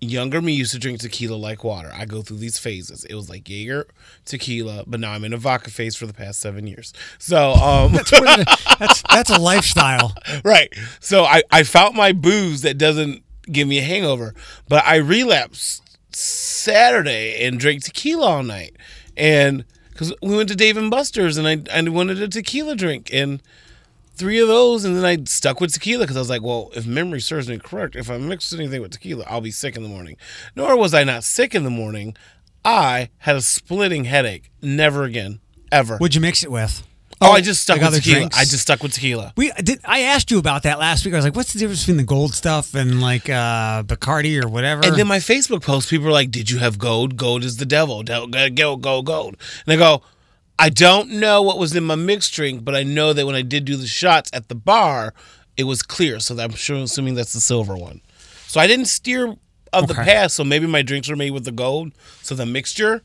younger me used to drink tequila like water. I go through these phases. It was like Jaeger, tequila, but now I'm in a vodka phase for the past seven years. So, um, That's that's a lifestyle. right. So I I found my booze that doesn't give me a hangover, but I relapsed Saturday and drank tequila all night, and because we went to Dave and Buster's and I I wanted a tequila drink and. Three of those, and then I stuck with tequila because I was like, well, if memory serves me correct, if I mix anything with tequila, I'll be sick in the morning. Nor was I not sick in the morning. I had a splitting headache. Never again. Ever. What'd you mix it with? oh, I just stuck like with tequila. drinks? I just stuck with tequila. We did. I asked you about that last week. I was like, "What's the difference between the gold stuff and like uh Bacardi or whatever?" And then my Facebook post, people were like, "Did you have gold? Gold is the devil. Devil, gold, gold, gold." And I go, "I don't know what was in my mixed drink, but I know that when I did do the shots at the bar, it was clear. So I'm sure, assuming that's the silver one. So I didn't steer of the Okay. past. So maybe my drinks were made with the gold. So the mixture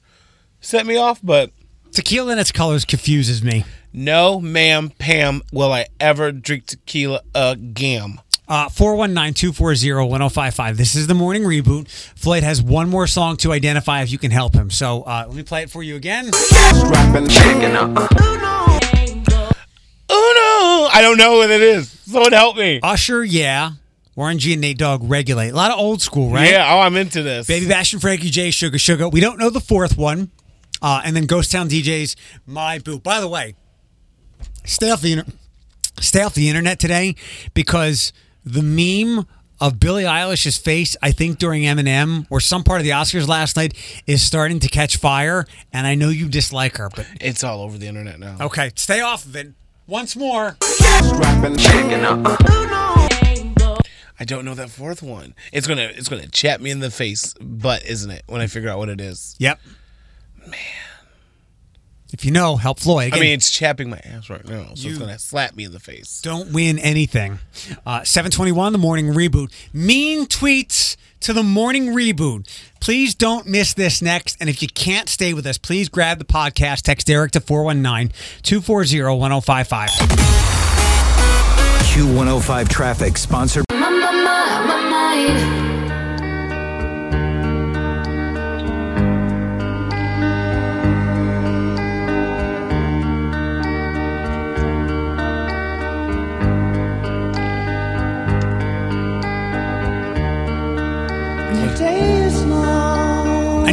set me off. But tequila and its colors confuses me. no, ma'am, Pam, will I ever drink tequila again? Uh, 419-240-1055. This is the morning reboot. Floyd has one more song to identify if you can help him. So uh, let me play it for you again. Oh no, I don't know what it is. Someone help me. Usher, yeah. Warren G and Nate Dogg, Regulate. A lot of old school, right? Yeah, oh, I'm into this. Baby Bash and Frankie J, Sugar Sugar. We don't know the fourth one. Uh, and then Ghost Town DJs, My Boo. By the way, stay off the inter- stay off the internet today because the meme of Billie Eilish's face, I think during Eminem or some part of the Oscars last night, is starting to catch fire. And I know you dislike her, but It's all over the internet now. okay, stay off of it. Once more. I don't know that fourth one. It's gonna it's gonna chat me in the face, but isn't it? When I figure out what it is. Yep. Man. If you know, help Floyd. I mean, it's chapping my ass right now, so it's gonna slap me in the face. don't win anything. Uh, 721, the morning reboot. Mean tweets to the morning reboot. Please don't miss this next. And if you can't stay with us, please grab the podcast. Text Eric to 419 240 1055. Q105 traffic sponsored I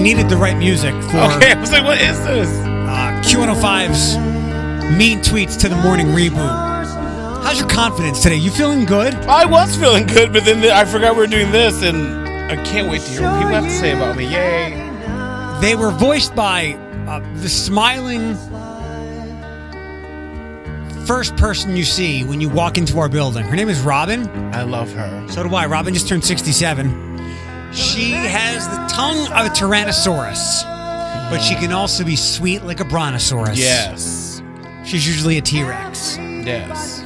needed the right music for Okay, I was like, what is this? uh, Q105's mean tweets to the morning reboot. How's your confidence today? You feeling good? I was feeling good, but then I forgot we were doing this, and I can't wait to hear what people have to say about me. Yay! They were voiced by uh, the smiling first person you see when you walk into our building. Her name is Robin. I love her. So do I. Robin just turned 67. She has the tongue of a Tyrannosaurus, but she can also be sweet like a Brontosaurus. Yes. She's usually a T Rex. Yes.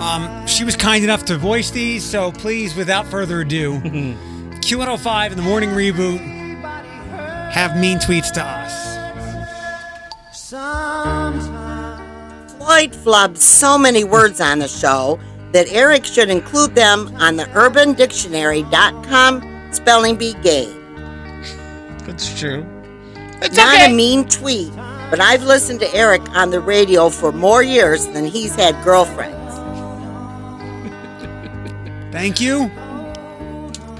Um, she was kind enough to voice these, so please, without further ado, Q105 in the morning reboot have mean tweets to us. Floyd flubs so many words on the show that Eric should include them on the urbandictionary.com spelling bee game. That's true. It's Not okay. a mean tweet, but I've listened to Eric on the radio for more years than he's had girlfriends. Thank you.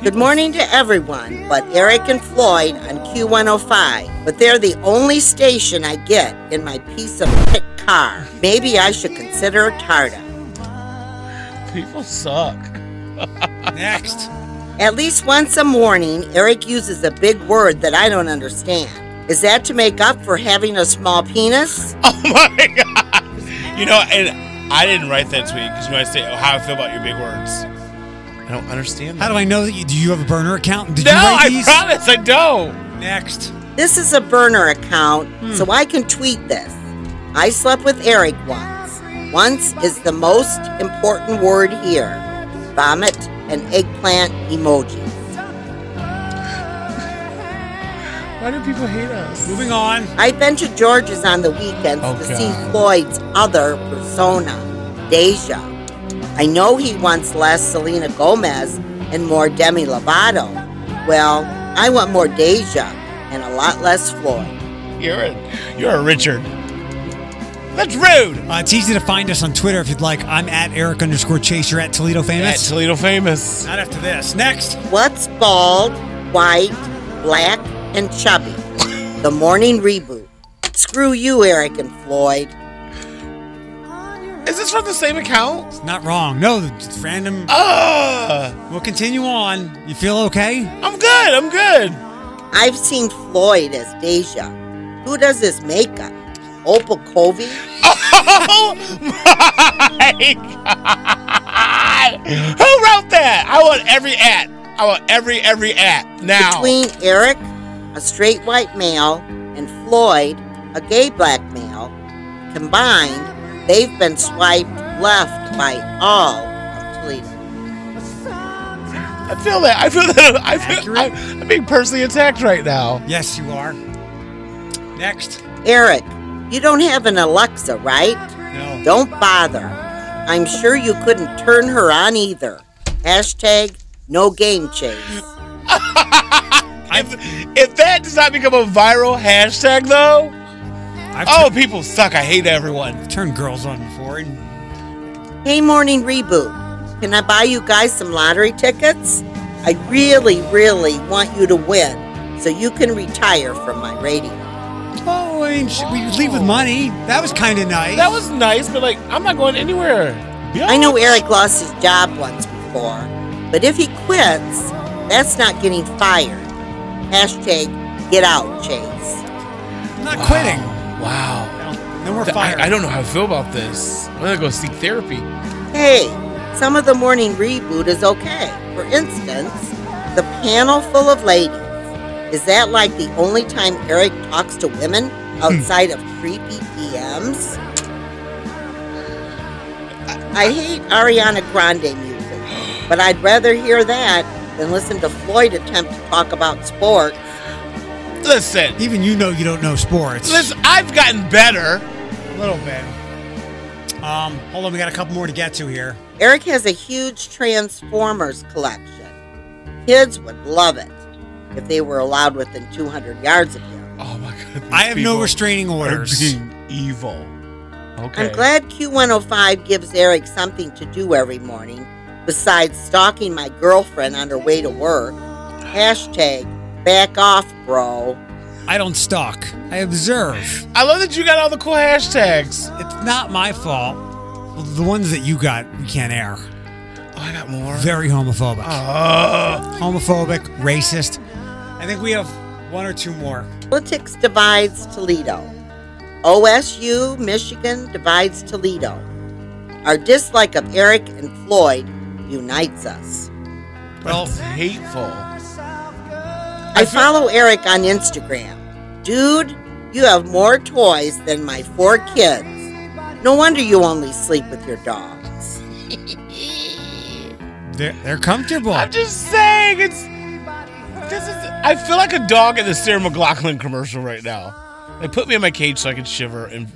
Good morning to everyone, but Eric and Floyd on Q105. But they're the only station I get in my piece of pit car. Maybe I should consider a Tarda. People suck. Next. At least once a morning, Eric uses a big word that I don't understand. Is that to make up for having a small penis? Oh my god! You know, and I didn't write that tweet because you might say oh, how I feel about your big words. I don't understand. That. How do I know that you do you have a burner account? Did no, you write I promise I don't. Next. This is a burner account, hmm. so I can tweet this. I slept with Eric once. Once is the most important word here. Vomit and eggplant emoji. Why do people hate us? Moving on. I've been to George's on the weekends Oh, to see Floyd's other persona, Deja. I know he wants less Selena Gomez and more Demi Lovato. Well, I want more Deja and a lot less Floyd. You're a, you're a Richard. That's rude. Uh, it's easy to find us on Twitter if you'd like. I'm at Eric underscore Chase. You're at Toledo Famous. At Toledo famous. Not after this. Next. What's bald, white, black, and chubby? The morning reboot. Screw you, Eric and Floyd. Is this from the same account? It's not wrong. No, it's random. Ah, We'll continue on. You feel okay? I'm good. I'm good. I've seen Floyd as Deja. Who does his makeup? Opal Covey? Oh my god! Who wrote that? I want every at. I want every every at now. Between Eric, a straight white male, and Floyd, a gay black male, combined, they've been swiped left by all of Toledo. I feel that. I feel that. I feel. Accurate. I, I'm being personally attacked right now. Yes, you are. Next. Eric, you don't have an Alexa, right? No. Don't bother. I'm sure you couldn't turn her on either. Hashtag no game chase. If, if that does not become a viral hashtag, though, I've oh, people suck. I hate everyone. turned girls on before. And Hey, morning reboot. Can I buy you guys some lottery tickets? I really, really want you to win so you can retire from my radio. I mean, we leave with money. That was kind of nice. That was nice, but like, I'm not going anywhere. I know Eric lost his job once before, but if he quits, that's not getting fired. Hashtag get out, Chase. I'm not quitting. Wow. No more Th- fire. I, I don't know how I feel about this. I'm gonna go seek therapy. Hey, some of the morning reboot is okay. For instance, the panel full of ladies. Is that like the only time Eric talks to women outside of creepy DMs? I, I hate Ariana Grande music, but I'd rather hear that than listen to Floyd attempt to talk about sports. Listen, Even you know you don't know sports. listen. I've gotten better. A little bit. Um, hold on, we got a couple more to get to here. Eric has a huge Transformers collection. Kids would love it if they were allowed within 200 yards of him. Oh my god. these I have no restraining orders. being evil. Okay. I'm glad Q105 gives Eric something to do every morning besides stalking my girlfriend on her way to work. Hashtag back off, bro. I don't stalk. I observe. I love that you got all the cool hashtags. It's not my fault. The ones that you got, we can't air. Oh, I got more. Very homophobic. Oh. Homophobic, racist. I think we have one or two more. Politics divides Toledo. OSU, Michigan divides Toledo. Our dislike of Eric and Floyd unites us. Well, hateful. I follow Eric on Instagram. Dude, you have more toys than my four kids. No wonder you only sleep with your dogs. They're, they're comfortable. I'm just saying, it's. This is. I feel like a dog in the Sarah McLachlan commercial right now. They put me in my cage so I could shiver in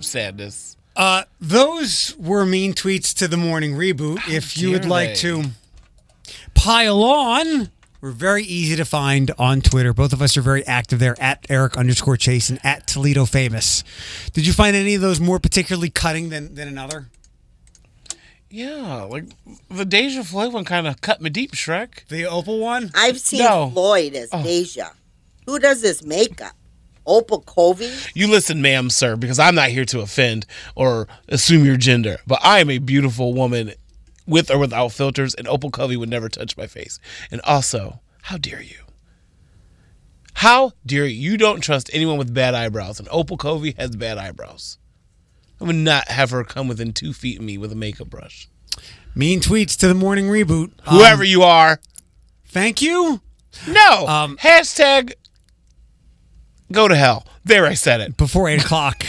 sadness. Uh, those were mean tweets to the morning reboot. if you would dare like to pile on, we're very easy to find on Twitter. Both of us are very active there at Eric underscore Chase and at Toledo Famous. Did you find any of those more particularly cutting than, than another? Yeah, like the Deja Floyd one kind of cut me deep, Shrek. The Opal one? I've seen No. Floyd as Oh. Deja. Who does this makeup? Opal Covey? You listen, ma'am, sir, because I'm not here to offend or assume your gender, but I am a beautiful woman with or without filters, and Opal Covey would never touch my face. And also, how dare you? How dare you? You don't trust anyone with bad eyebrows, and Opal Covey has bad eyebrows. I would not have her come within two feet of me with a makeup brush. Mean tweets to the morning reboot. Whoever Um, you are, Thank you. no. Um, Hashtag go to hell. There, I said it. before eight o'clock.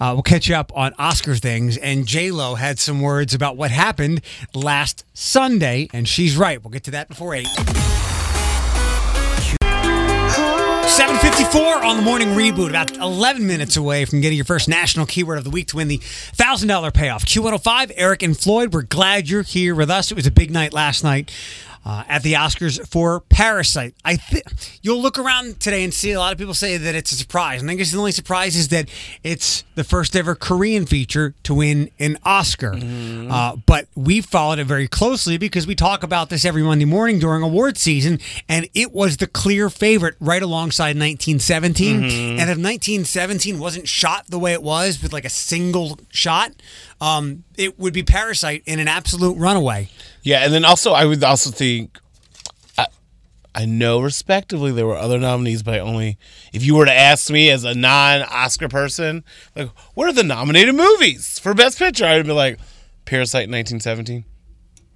Uh, we'll catch you up on Oscar things. And J Lo had some words about what happened last Sunday, and she's right. We'll get to that before eight. 754 on the morning reboot, about 11 minutes away from getting your first national keyword of the week to win the $1,000 payoff. Q105, Eric and Floyd, we're glad you're here with us. It was a big night last night uh, at the Oscars for Parasite. I think you'll look around today and see a lot of people say that it's a surprise. And I guess the only surprise is that it's the first ever Korean feature to win an Oscar. Uh, but we followed it very closely because we talk about this every Monday morning during award season, and it was the clear favorite right alongside 1917. And if 1917 wasn't shot the way it was with like a single shot, um, it would be Parasite in an absolute runaway. Yeah, and then also I would also think I, I know respectively there were other nominees, but I only if you were to ask me as a non-Oscar person, like what are the nominated movies for Best Picture, I would be like Parasite 1917.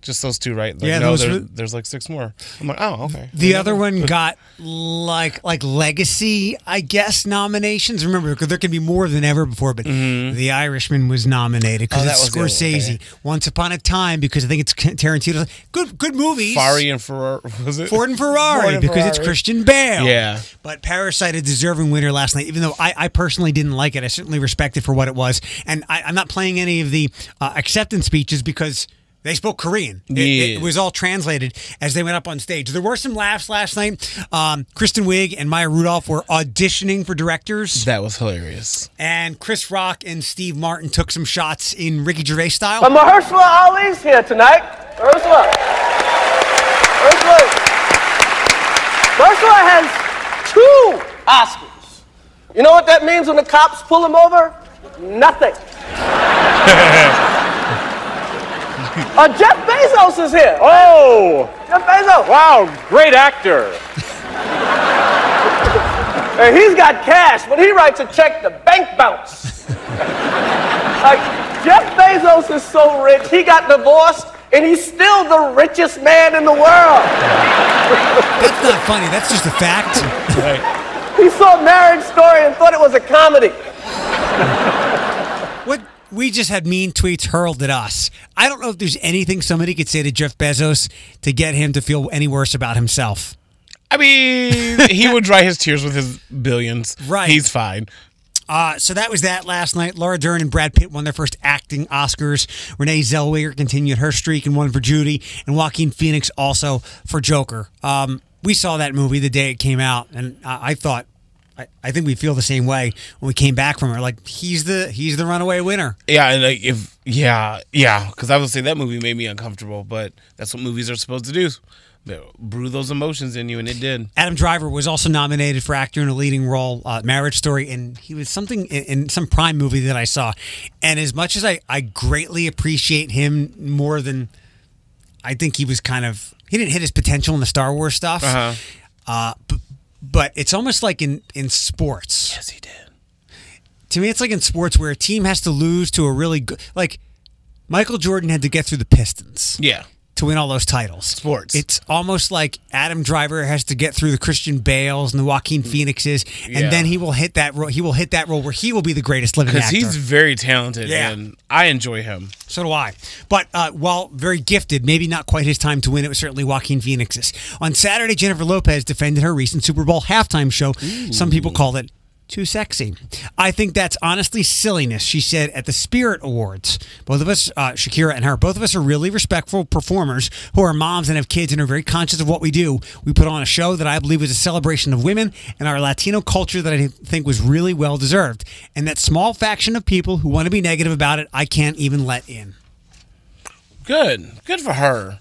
Just those two, right? Like, Yeah, no, those there- were- there's like six more. I'm like, oh, okay. The other one got like like legacy, I guess, nominations. Remember, because there can be more than ever before, but The Irishman was nominated because Mm-hmm. Oh, it's Scorsese. okay. Once Upon a Time because I think it's Tarantino. Good good movies. Fari and Ferrari was it? Ford and Ferrari Ford and because it's Christian Bale. Yeah. But Parasite, a deserving winner last night, even though I, I personally didn't like it. I certainly respect it for what it was. And I, I'm not playing any of the uh, acceptance speeches because they spoke Korean. It, it was all translated as they went up on stage. There were some laughs last night. Um, Kristen Wiig and Maya Rudolph were auditioning for directors. That was hilarious. And Chris Rock and Steve Martin took some shots in Ricky Gervais style. But Mahershala Ali's here tonight. Mahershala. Mahershala. Mahershala has two Oscars. You know what that means when the cops pull him over? Nothing. uh, Jeff Bezos is here. Oh, Jeff Bezos. wow, great actor. And he's got cash. When he writes a check, the bank bounce. like, Jeff Bezos is so rich, he got divorced, and he's still the richest man in the world. That's not funny. That's just a fact. He saw Marriage Story and thought it was a comedy. We just had mean tweets hurled at us. I don't know if there's anything somebody could say to Jeff Bezos to get him to feel any worse about himself. I mean, he would dry his tears with his billions. Right. He's fine. Uh, so that was that last night. Laura Dern and Brad Pitt won their first acting Oscars. Renee Zellweger continued her streak and won for Judy, and Joaquin Phoenix also for Joker. Um, we saw that movie the day it came out, and I, I thought, I, I think we feel the same way when we came back from it. Like he's the he's the runaway winner. Yeah, and like if yeah, yeah, because I would say that movie made me uncomfortable, but that's what movies are supposed to do. brew those emotions in you, and it did. Adam Driver was also nominated for actor in a leading role, uh, Marriage Story, and he was something in, in some Prime movie that I saw. And as much as I, I greatly appreciate him more than I think he was kind of he didn't hit his potential in the Star Wars stuff. Uh-huh. Uh, but, but it's almost like in in sports. Yes, he did. To me, it's like in sports where a team has to lose to a really good like Michael Jordan had to get through the Pistons. Yeah. To win all those titles. Sports. It's almost like Adam Driver has to get through the Christian Bales and the Joaquin Phoenixes, and Yeah. then he will hit that role. He will hit that role where he will be the greatest living actor. Because he's very talented, Yeah. and I enjoy him. So do I. But uh, while very gifted, maybe not quite his time to win, it was certainly Joaquin Phoenix's. On Saturday, Jennifer Lopez defended her recent Super Bowl halftime show. Some people called it too sexy. I think that's honestly silliness, she said at the Spirit Awards. Both of us, uh, Shakira and her, both of us are really respectful performers who are moms and have kids and are very conscious of what we do. We put on a show that I believe was a celebration of women and our Latino culture that I think was really well deserved. And that small faction of people who want to be negative about it, I can't even let in. Good. Good for her.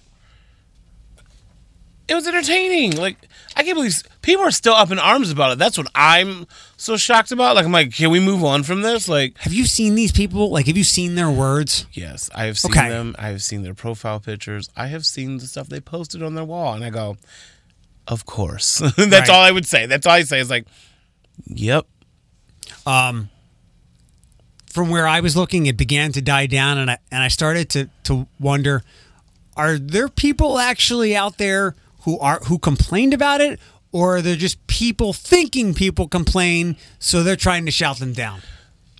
It was entertaining. Like I can't believe people are still up in arms about it. That's what I'm so shocked about. Like I'm like, can we move on from this? Like, have you seen these people? Like, have you seen their words? Yes, I have seen Okay. them. I have seen their profile pictures. I have seen the stuff they posted on their wall, and I go, of course. That's Right. all I would say. That's all I say is like, yep. um, from where I was looking, it began to die down, and I and I started to to wonder: Are there people actually out there who are who complained about it, or are there just people thinking people complain, so they're trying to shout them down?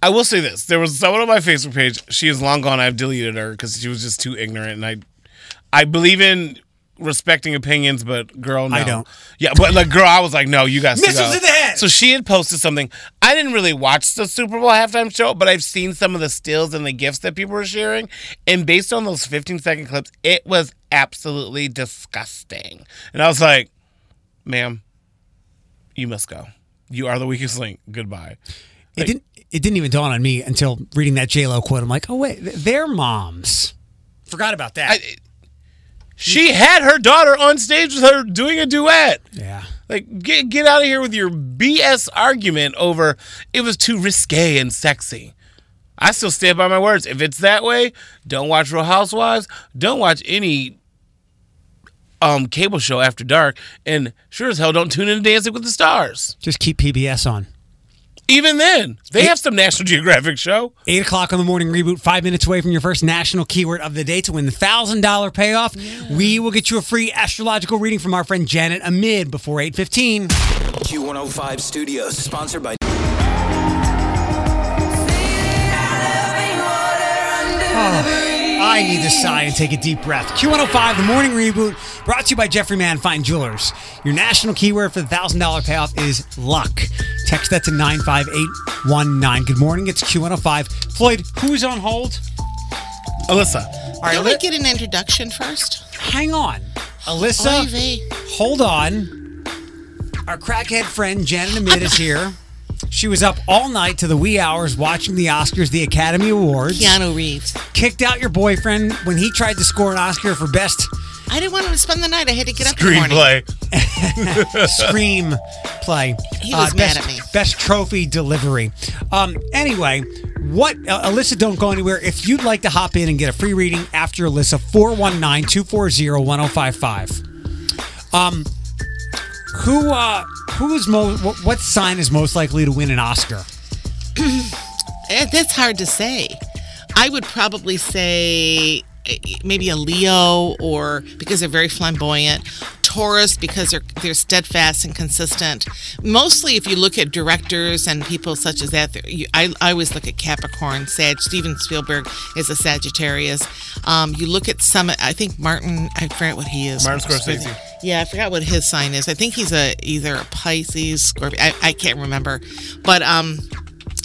I will say this: there was someone on my Facebook page. She is long gone. I've deleted her because she was just too ignorant. And I, I believe in respecting opinions, but girl, no. I don't. Yeah, but like, girl, I was like, no, you guys. Missiles in the head! So she had posted something. I didn't really watch the Super Bowl halftime show, but I've seen some of the stills and the gifs that people were sharing, and based on those 15 second clips, it was absolutely disgusting. And I was like, ma'am, you must go. You are the weakest link. Goodbye. It didn't. It didn't even dawn on me until reading that J Lo quote. I'm like, oh wait, th- they're moms. Forgot about that. She had her daughter on stage with her doing a duet. Yeah. Like get get out of here with your BS argument over it was too risque and sexy. I still stand by my words. If it's that way, don't watch Real Housewives. Don't watch any um cable show after dark, and sure as hell don't tune in to Dancing with the Stars. Just keep PBS on. Even then, they have some National Geographic show. Eight o'clock on the morning reboot, five minutes away from your first national keyword of the day to win the thousand dollar payoff. We will get you a free astrological reading from our friend Janet Amid before eight fifteen. Q105 Studios, sponsored by. Oh, I need to sigh and take a deep breath. Q105, the morning reboot, brought to you by Jeffrey Mann Fine Jewelers. Your national keyword for the thousand dollar payoff is luck. Text that to nine five eight one nine. Good morning. It's Q105. Floyd, who's on hold? Alyssa. All right, Don't we get an introduction first? hang on. Alyssa, Oy vey. hold on. Our crackhead friend Janet Amid is here. She was up all night to the wee hours watching the Oscars, the Academy Awards. Keanu Reeves. Kicked out your boyfriend when he tried to score an Oscar for best I didn't want him to spend the night. I had to get up in the morning. Screenplay. scream play. He was best, mad at me. Best trophy delivery. Um, anyway, what uh, Alyssa, don't go anywhere. If you'd like to hop in and get a free reading after Alyssa, 419-240-1055. Um, who uh, who is most? What, what sign is most likely to win an Oscar? Eh, That's hard to say. I would probably say maybe a Leo, or because they're very flamboyant. Taurus because they're they're steadfast and consistent. Mostly, if you look at directors and people such as that, you, I, I always look at Capricorn, Sag. Steven Spielberg is a Sagittarius. Um, you look at some. I think Martin. I forget what he is. Martin Scorsese. Yeah, I forgot what his sign is. I think he's a either a Pisces, Scorpio. I, I can't remember, but um,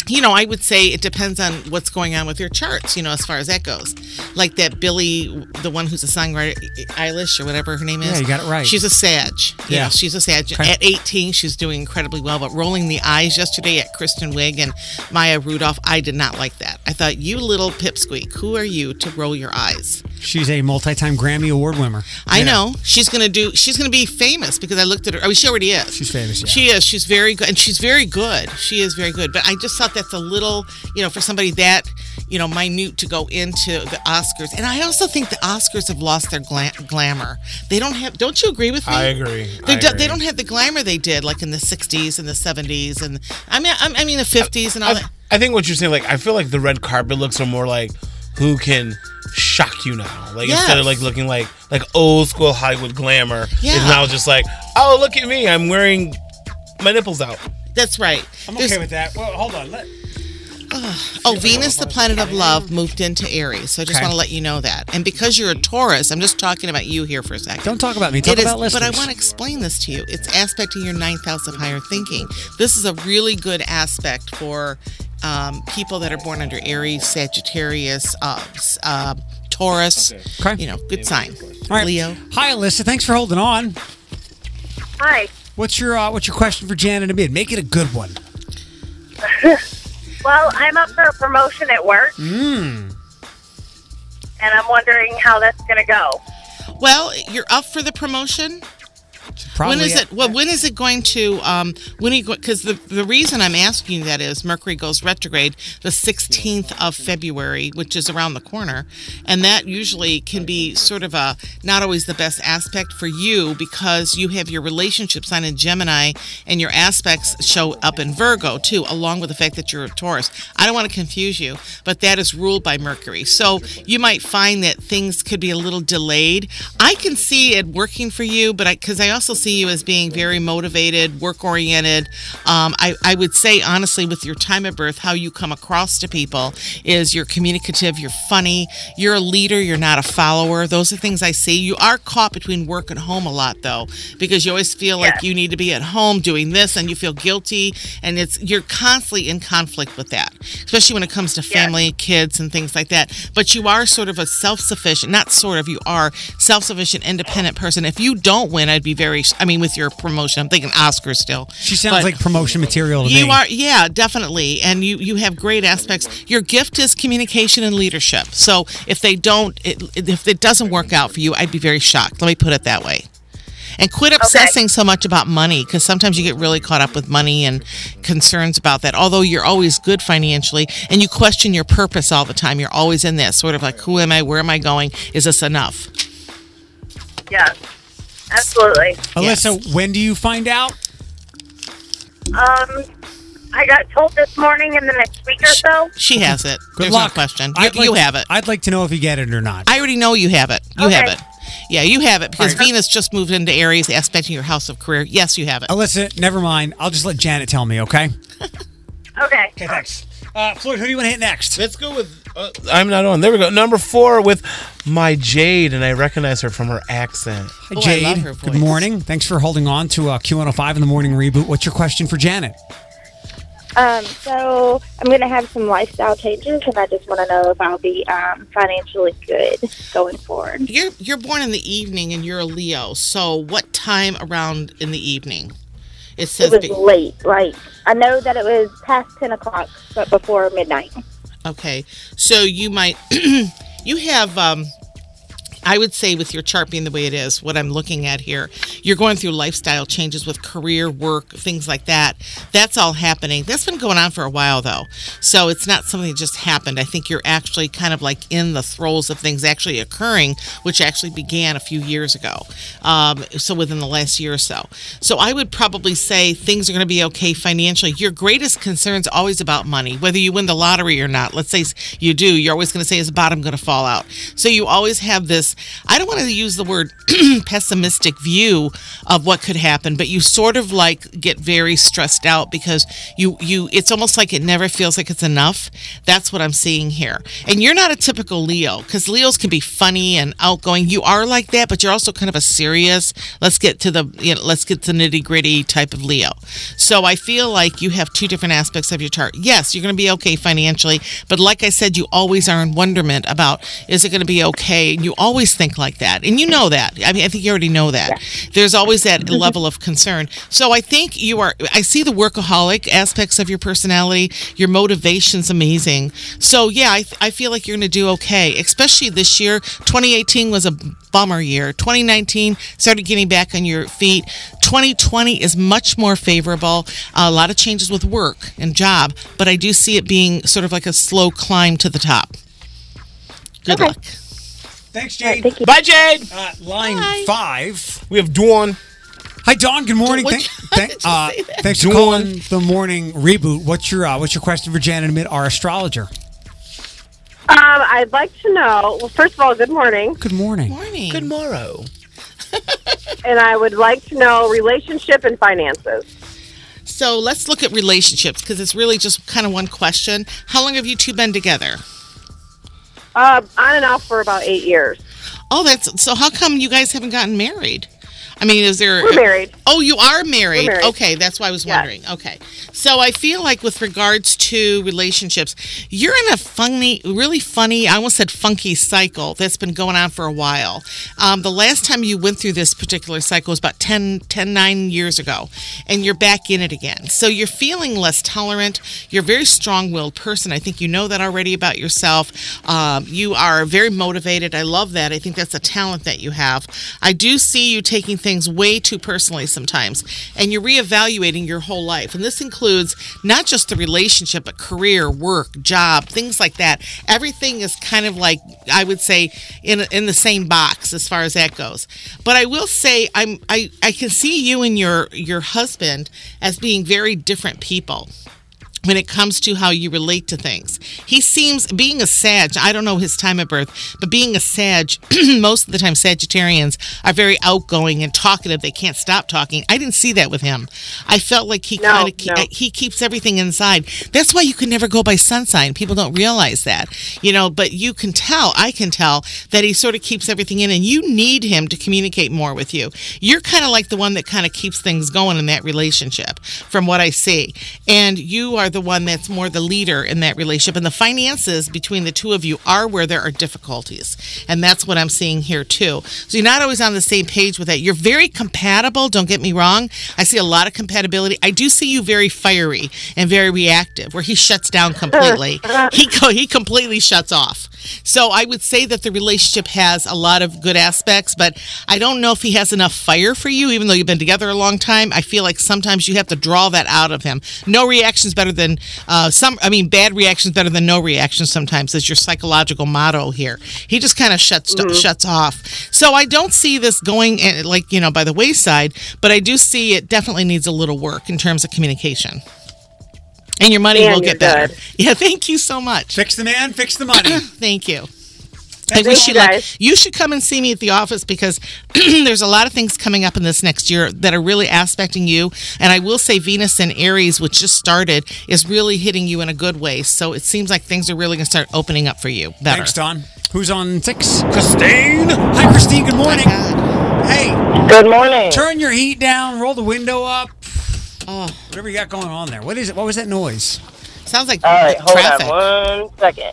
you know, I would say it depends on what's going on with your charts. You know, as far as that goes, like that Billie, the one who's a songwriter, Eilish or whatever her name is. Yeah, you got it right. She's a Sag. Yeah. know, she's a Sag. At 18, she's doing incredibly well. But rolling the eyes yesterday at Kristen Wiig and Maya Rudolph, I did not like that. I I thought, you little pipsqueak, who are you to roll your eyes? She's a multi-time Grammy Award winner. I Yeah. know she's gonna do. She's gonna be famous because I looked at her. I mean, she already is. She's famous, yeah. She is. She's very good, and she's very good. She is very good. But I just thought that's a little, you know, for somebody that, you know, minute to go into the Oscars. And I also think the Oscars have lost their gla- glamour. They don't have. Don't you agree with me? I agree. They, I do, agree. they don't have the glamour they did like in the '60s and the '70s, and I mean, I, I mean the '50s and all I, that. I think what you're saying, like, I feel like the red carpet looks are more like who can shock you now. Like instead of like looking like like old school Hollywood glamour, Yeah. is now just like, oh look at me, I'm wearing my nipples out. That's right. I'm There's- okay with that. Well, hold on. Let, Oh, Venus, the planet of love, moved into Aries. So I just Okay. want to let you know that. And because you're a Taurus, I'm just talking about you here for a second. Don't talk about me. Talk It is- about But I want to explain this to you. It's aspecting your ninth house of higher thinking. This is a really good aspect for um, people that are born under Aries, Sagittarius, uh, uh, Taurus. Okay. You know, good sign. All right. Leo. Hi, Alyssa. Thanks for holding on. Hi. What's your uh, What's your question for Janet Amid? Make it a good one. well, I'm up for a promotion at work, Mm. and I'm wondering how that's going to go. Well, you're up for the promotion. Probably when is it? Well, when is it going to? Um, when are you? Because the the reason I'm asking you that is Mercury goes retrograde the 16th of February, which is around the corner, and that usually can be sort of a not always the best aspect for you because you have your relationship sign in Gemini and your aspects show up in Virgo too, along with the fact that you're a Taurus. I don't want to confuse you, but that is ruled by Mercury, so you might find that things could be a little delayed. I can see it working for you, but I because I also see you as being very motivated, work oriented. Um, I, I would say honestly, with your time of birth, how you come across to people is you're communicative, you're funny, you're a leader, you're not a follower. Those are things I see. You are caught between work and home a lot though, because you always feel like you need to be at home doing this and you feel guilty and it's you're constantly in conflict with that, especially when it comes to family, kids and things like that. But you are sort of a self-sufficient, not sort of, you are self-sufficient, independent person. If you don't win, I'd be very I mean with your promotion, I'm thinking Oscar still. She sounds But- like promotion material to you me. are, yeah, definitely, and you you have great aspects. Your gift is communication and leadership. So if they don't, it, if it doesn't work out for you, I'd be very shocked. Let me put it that way. And quit obsessing so much about money because sometimes you get really caught up with money and concerns about that. Although you're always good financially and you question your purpose all the time. You're always in that sort of like, who am I? Where am I going? Is this enough? Yes, absolutely. Alyssa, when do you find out? Um, I got told this morning in the next week or so. She has it. Good There's luck. no question. You, I'd like you have it. I'd like to know if you get it or not. I already know you have it. You have it. Yeah, you have it because All right. Venus just moved into Aries, aspecting your house of career. Yes, you have it. Alyssa, never mind. I'll just let Janet tell me, okay? Okay. Okay, thanks. Uh, Floyd, who do you want to hit next? Let's go with. Uh, I'm not on. There we go. Number four with my Jade, and I recognize her from her accent. Hi, Jade. Good morning. Thanks for holding on to uh, Q105 in the morning reboot. What's your question for Janet? Um, so I'm going to have some lifestyle changes, and I just want to know if I'll be um, financially good going forward. You're you're born in the evening and you're a Leo. So what time around in the evening? It It was be- late. Like I know that it was past ten o'clock, but before midnight. Okay, so you might you have um I would say with your chart being the way it is, what I'm looking at here, you're going through lifestyle changes with career, work, things like that. That's all happening. That's been going on for a while though. So it's not something that just happened. I think you're actually kind of like in the throes of things actually occurring, which actually began a few years ago. Um, so within the last year or so. So I would probably say things are going to be okay financially. Your greatest concern is always about money, whether you win the lottery or not. Let's say you do, you're always going to say, is the bottom going to fall out? So you always have this, I don't want to use the word pessimistic view of what could happen, but you sort of like get very stressed out because you, you, it's almost like it never feels like it's enough. That's what I'm seeing here. And you're not a typical Leo because Leos can be funny and outgoing. You are like that, but you're also kind of a serious, let's get to the, you know, let's get to the nitty gritty type of Leo. So I feel like you have two different aspects of your chart. Yes, you're going to be okay financially, but like I said, you always are in wonderment about is it going to be okay? And you always always think like that. And you know that. I mean, I think you already know that. There's always that mm-hmm. level of concern. So I think you are, I see the workaholic aspects of your personality. Your motivation's amazing. So yeah, I, I feel like you're going to do okay, especially this year. 2018 was a bummer year. 2019 started getting back on your feet. 2020 is much more favorable. a lot of changes with work and job, but I do see it being sort of like a slow climb to the top. Good luck. Thanks, Jade. thank. Bye, Jade. Uh, line five. We have Dawn. Hi, Dawn. Good morning. What'd Thank, thank, uh, thanks for Dawn. calling the morning reboot. What's your uh, What's your question for Janet Amid, our astrologer? Um, I'd like to know. Well, first of all, good morning, Good morning. Morning. Good morrow. and I would like to know relationship and finances. So let's look at relationships because it's really just kind of one question. How long have you two been together? Uh, on and off for about eight years. Oh, that's so. How come you guys haven't gotten married? I mean, is there? We're married. Oh, you are married. We're married. Okay, that's why I was wondering. Okay, so I feel like with regards to relationships, you're in a funny, really funny. I almost said funky cycle that's been going on for a while. Um, the last time you went through this particular cycle was about 10, 10, 9 years ago, and you're back in it again. So you're feeling less tolerant. You're a very strong-willed person. I think you know that already about yourself. Um, you are very motivated. I love that. I think that's a talent that you have. I do see you taking things way too personally sometimes, and you're reevaluating your whole life. And this includes not just the relationship, but career, work, job, things like that. Everything is kind of like I would say in in the same box as far as that goes. But I will say I'm I I can see you and your your husband as being very different people when it comes to how you relate to things. He seems being a Sag, I don't know his time of birth, but being a Sag, most of the time Sagittarians are very outgoing and talkative. They can't stop talking. I didn't see that with him. I felt like he kind of no. he keeps everything inside. That's why you can never go by sun sign. People don't realize that. You know, but you can tell, I can tell that he sort of keeps everything in and you need him to communicate more with you. You're kind of like the one that kind of keeps things going in that relationship from what I see. And you are the one that's more the leader in that relationship. And the finances between the two of you are where there are difficulties. And that's what I'm seeing here too. So you're not always on the same page with that. You're very compatible, don't get me wrong. I see a lot of compatibility. I do see you very fiery and very reactive, where he shuts down completely. he go, he completely shuts off. So I would say that the relationship has a lot of good aspects, but I don't know if he has enough fire for you, even though you've been together a long time. I feel like sometimes you have to draw that out of him. No reactions better than uh, some. I mean, bad reactions better than no reactions. Sometimes is your psychological motto here. He just kind of shuts shuts off. So I don't see this going eh, like you know by the wayside, but I do see it definitely needs a little work in terms of communication. And your money Man, will get better. good. Yeah, thank you so much. Fix the man, fix the money. thank you. I Thank wish you, you luck. You should come and see me at the office because there's a lot of things coming up in this next year that are really aspecting you. And I will say Venus and Aries, which just started, is really hitting you in a good way. So it seems like things are really going to start opening up for you better. Thanks, Dawn. Who's on six? Christine. Hi, Christine. Good morning. Hey. Good morning. Turn your heat down. Roll the window up. Oh, whatever you got going on there. What is it? What was that noise? Sounds like All right, hold traffic. on one second.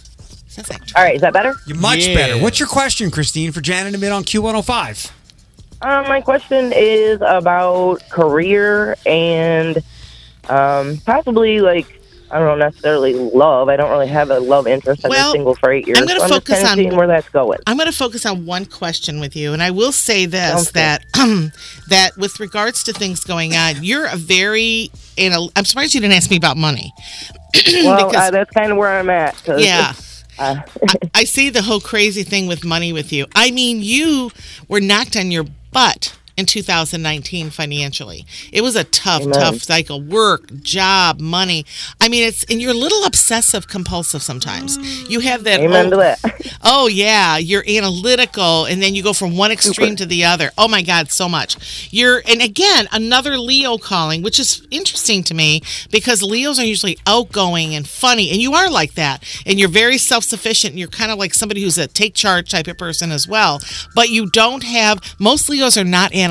All right, is that better? You're much better. What's your question, Christine, for Janet Amid on Q105? Um, my question is about career and um, possibly like I don't know necessarily love. I don't really have a love interest. I've Well, been single for eight years. I'm gonna so focus on- where that's going. I'm going to focus on one question with you, and I will say this: Sounds good. that that with regards to things going on, you're a very. In a, I'm surprised you didn't ask me about money. well, Because- uh, that's kind of where I'm at. 'cause, Yeah. Uh, I see the whole crazy thing with money with you. I mean, you were knocked on your butt in 2019 financially. It was a tough, Amen. tough cycle. Work, job, money. I mean, it's and you're a little obsessive compulsive sometimes. You have that. Amen oh, that. Oh yeah, you're analytical, and then you go from one extreme to the other. Oh my God, so much. You're and again another Leo calling, which is interesting to me because Leos are usually outgoing and funny, and you are like that, and you're very self sufficient. You're kind of like somebody who's a take charge type of person as well. But you don't have most Leos are not analytical.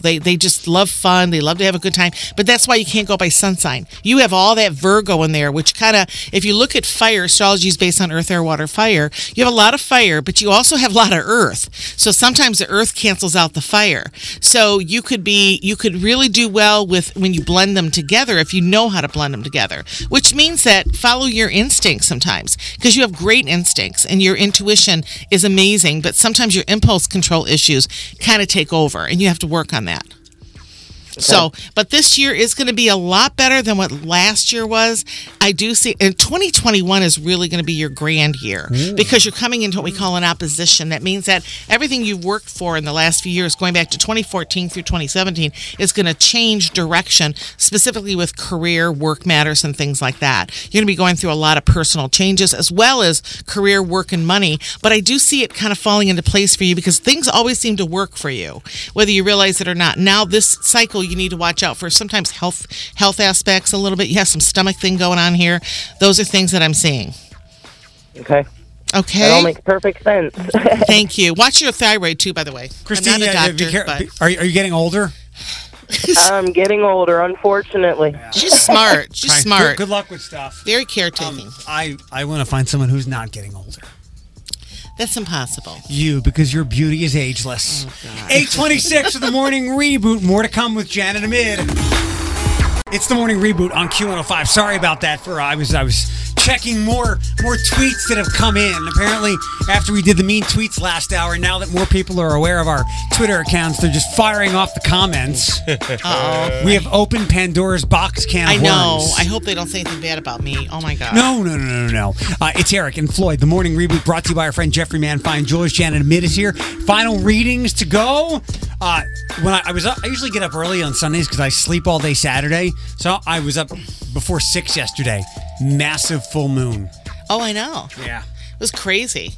They they just love fun. They love to have a good time. But that's why you can't go by sun sign. You have all that Virgo in there, which kind of, if you look at fire, astrology is based on earth, air, water, fire. You have a lot of fire, but you also have a lot of earth. So sometimes the earth cancels out the fire. So you could be, you could really do well with when you blend them together if you know how to blend them together, which means that follow your instincts sometimes because you have great instincts and your intuition is amazing, but sometimes your impulse control issues kind of take over and you have to work on that. So, but this year is going to be a lot better than what last year was. I do see, and 2021 is really going to be your grand year mm. because you're coming into what we call an opposition. That means that everything you've worked for in the last few years, going back to 2014 through 2017, is going to change direction, specifically with career, work matters, and things like that. You're going to be going through a lot of personal changes as well as career, work, and money. But I do see it kind of falling into place for you because things always seem to work for you, whether you realize it or not. Now, this cycle, you need to watch out for sometimes health health aspects a little bit. You have some stomach thing going on here. Those are things that I'm seeing. Okay. Okay. That all makes perfect sense. Thank you. Watch your thyroid too, by the way. Christine, I'm not a uh, doctor, be care- but are, you- are you getting older? I'm getting older, unfortunately. she's smart. She's Try- smart. Good, good luck with stuff. Very caretaking. I, I want to find someone who's not getting older. That's impossible. You, because your beauty is ageless. 826 of the morning reboot. More to come with Janet Amid. It's the morning reboot on Q105. Sorry about that. For uh, I was I was checking more more tweets that have come in. Apparently, after we did the mean tweets last hour, now that more people are aware of our Twitter accounts, they're just firing off the comments. Uh-oh. We have opened Pandora's box can I know. worms. I hope they don't say anything bad about me. Oh my god. No, no, no, no, no. Uh, it's Eric and Floyd. The morning reboot brought to you by our friend Jeffrey Manfine. Jules Janet Amid is here. Final readings to go. Uh, when I, I was up, I usually get up early on Sundays because I sleep all day Saturday. So I was up before six yesterday. Massive full moon. Oh, I know. Yeah. It was crazy.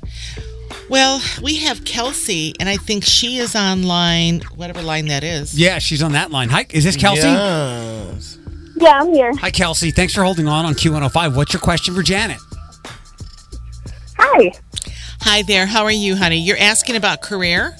Well, we have Kelsey, and I think she is on line, whatever line that is. Yeah, she's on that line. Hi, is this Kelsey? Yes. Yeah, I'm here. Hi, Kelsey. Thanks for holding on on Q105. What's your question for Janet? Hi. Hi there. How are you, honey? You're asking about career?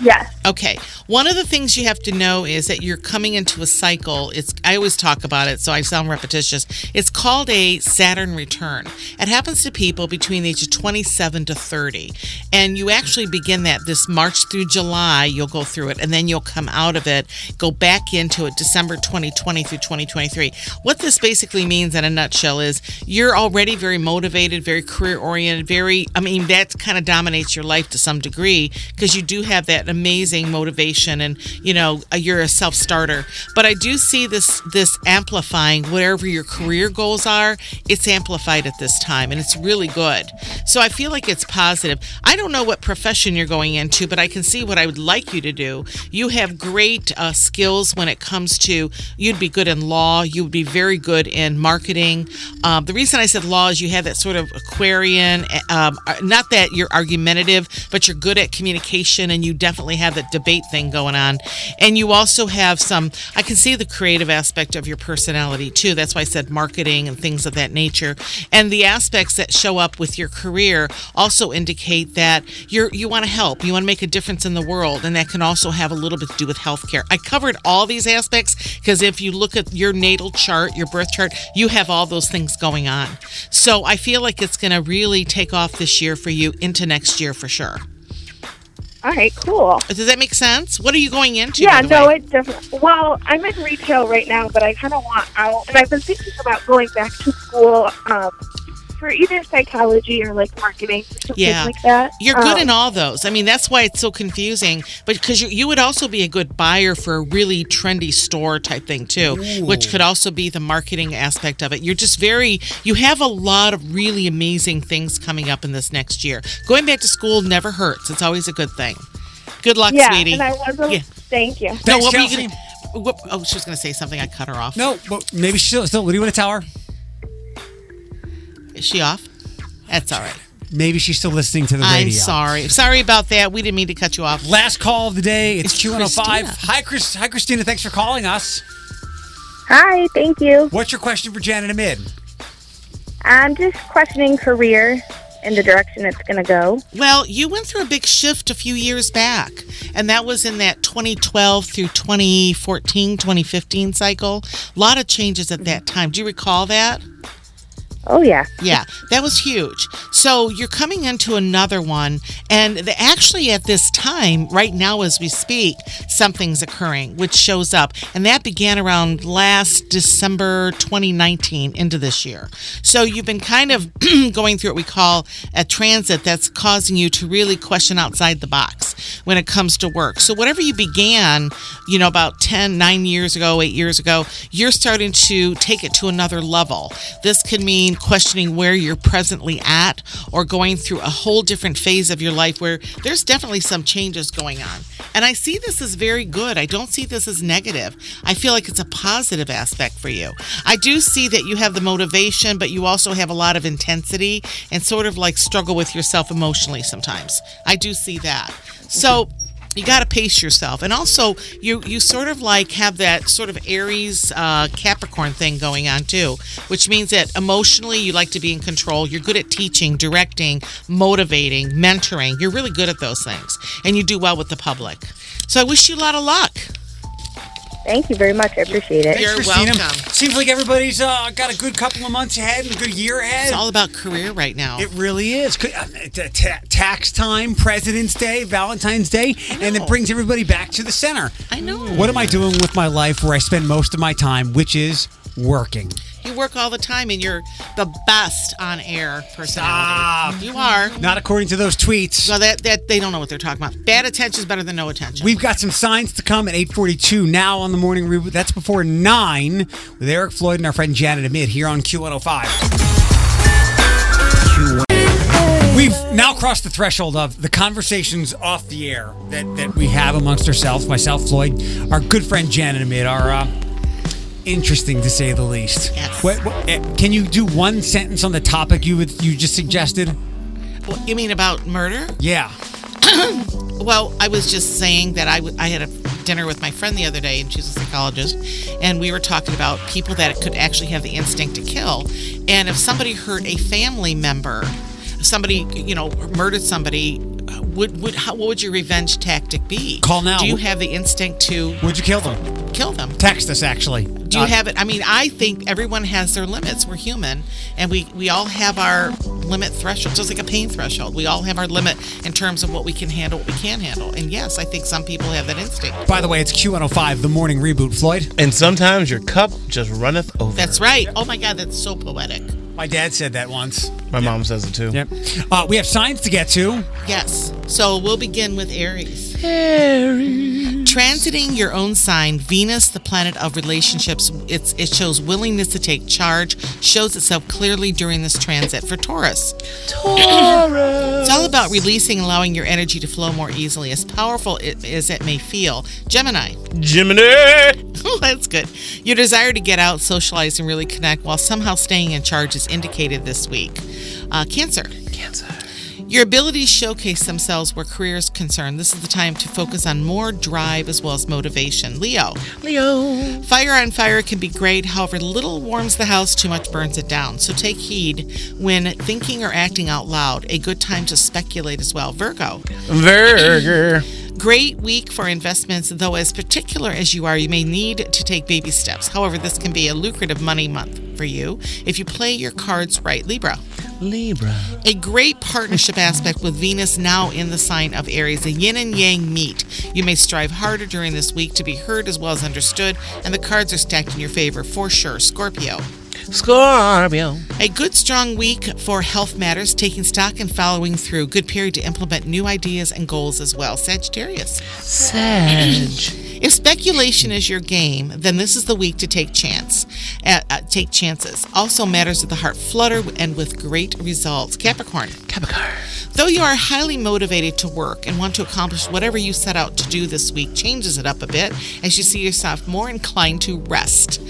Yes. Okay. One of the things you have to know is that you're coming into a cycle. It's I always talk about it, so I sound repetitious. It's called a Saturn return. It happens to people between the age of 27 to 30. And you actually begin that this March through July, you'll go through it, and then you'll come out of it, go back into it December 2020 through 2023. What this basically means in a nutshell is you're already very motivated, very career oriented, very I mean that kind of dominates your life to some degree because you do have that amazing motivation and you know you're a self-starter. But i do see this this amplifying whatever your career goals are. It's amplified at this time and it's really good. So i feel like it's positive. I don't know what profession you're going into but i can see what i would like you to do. You have great uh, skills when it comes to you'd be good in law. You would be very good in marketing. Um, the reason i said law is you have that sort of aquarian um, uh, not that you're argumentative but you're good at communication and you definitely have debate thing going on. And you also have some i can see the creative aspect of your personality too. That's why i said marketing and things of that nature. And the aspects that show up with your career also indicate that you're you want to help you want to make a difference in the world and that can also have a little bit to do with healthcare. I covered all these aspects because if you look at your natal chart your birth chart you have all those things going on. So i feel like it's going to really take off this year for you into next year for sure All right, cool. does that make sense what are you going into Yeah, no, way? it definitely. Well, I'm in retail right now, but I kind of want out, and I've been thinking about going back to school um, for either psychology or like marketing, or something yeah like that. you're good Um, in all those i mean that's why it's so confusing but because you, you would also be a good buyer for a really trendy store type thing too which could also be the marketing aspect of it you're just very you have a lot of really amazing things coming up in this next year going back to school never hurts it's always a good thing good luck yeah, sweetie and I was. A, Yeah. Thank you. no, Thanks, what were you gonna, what, oh she was gonna say something i cut her off No, well, maybe she'll. still. What do you want to tell her? Is she off that's all right Maybe she's still listening to the radio. i'm sorry sorry about that we didn't mean to cut you off Last call of the day. It's, It's Q105. Hi, Chris. Hi, Christina. Thanks for calling us. Hi, thank you. What's your question for Janet Amid? I'm just questioning career and the direction it's going to go. Well, you went through a big shift a few years back, and that was in that 2012 through 2014, 2015 cycle. A lot of changes at that time. Do you recall that? Oh yeah. Yeah, that was huge. So you're coming into another one, and the, actually at this time, right now as we speak, something's occurring, which shows up, and that began around last December 2019 into this year. So you've been kind of going through what we call a transit that's causing you to really question outside the box when it comes to work. So whatever you began, you know, about 10, 9 years ago, 8 years ago, you're starting to take it to another level. This could mean questioning where you're presently at or going through a whole different phase of your life where there's definitely some changes going on. And I see this as very good. I don't see this as negative. I feel like it's a positive aspect for you. I do see that you have the motivation, but you also have a lot of intensity and sort of like struggle with yourself emotionally sometimes. I do see that. So, you got to pace yourself. And also you you sort of like have that sort of aries uh, capricorn thing going on too which means that emotionally you like to be in control. You're good at teaching directing motivating mentoring. You're really good at those things. And you do well with the public. So i wish you a lot of luck Thank you very much. I appreciate it. You're Christina. welcome. Seems like everybody's uh, got a good couple of months ahead and a good year ahead. it's all about career right now It really is. Could- uh, ta- ta- Tax time, President's Day, Valentine's Day, and it brings everybody back to the center. I know. What am I doing with my life where I spend most of my time, which is working? You work all the time and you're the best on air personality you are Not according to those tweets. well that, that they don't know what they're talking about bad attention is better than no attention We've got some signs to come at 842 now on the morning reboot. That's before 9 with Eric Floyd and our friend Janet Amid here on Q105. We've now crossed the threshold of the conversations off the air that, that we have amongst ourselves, myself, Floyd, our good friend Janet Amid, our uh, interesting to say the least. What, what, eh, can you do one sentence on the topic you would, you just suggested? Well, you mean about murder Yeah. well, I was just saying that I, w- I had a dinner with my friend the other day, and she's a psychologist, and we were talking about people that could actually have the instinct to kill. And if somebody hurt a family member, somebody, you know, murdered somebody, would, would how, what would your revenge tactic be? Call now. Do you have the instinct to Would you kill them? kill them? Text us, actually. Do you Uh, have it? I mean, I think everyone has their limits. We're human, and we we all have our limit threshold, just like a pain threshold. We all have our limit in terms of what we can handle, what we can't handle. And yes, I think some people have that instinct. By the way, it's Q105, the morning reboot, Floyd. And sometimes your cup just runneth over. That's right. Oh my God, that's so poetic. My dad said that once. My mom says it too. Yep. Uh, we have signs to get to. Yes. So we'll begin with Aries. Aries. Transiting your own sign, Venus, the planet of relationships, it's, it shows willingness to take charge, shows itself clearly during this transit. For Taurus, Taurus. it's all about releasing allowing your energy to flow more easily, as powerful it, as it may feel. Gemini, Gemini. Oh, that's good. Your desire to get out, socialize, and really connect while somehow staying in charge is indicated this week. Uh, cancer. Cancer. Your abilities showcase themselves where career is concerned. This is the time to focus on more drive as well as motivation. Leo. Leo. Fire on fire can be great, however, little warms the house, too much burns it down. So take heed when thinking or acting out loud. A good time to speculate as well. Virgo. Virgo. Great week for investments, though, as particular as you are, you may need to take baby steps. However, this can be a lucrative money month for you if you play your cards right. Libra. Libra. A great partnership aspect with Venus now in the sign of Aries. The yin and yang meet. You may strive harder during this week to be heard as well as understood, and the cards are stacked in your favor for sure. Scorpio. Scorpio. A good strong week for health matters, taking stock and following through. Good period to implement new ideas and goals as well. Sagittarius. Sag. If speculation is your game, then this is the week to take chance. Uh, uh, take chances. Also matters of the heart flutter and with great results. Capricorn. Capricorn. Though you are highly motivated to work and want to accomplish whatever you set out to do this week, changes it up a bit as you see yourself more inclined to rest.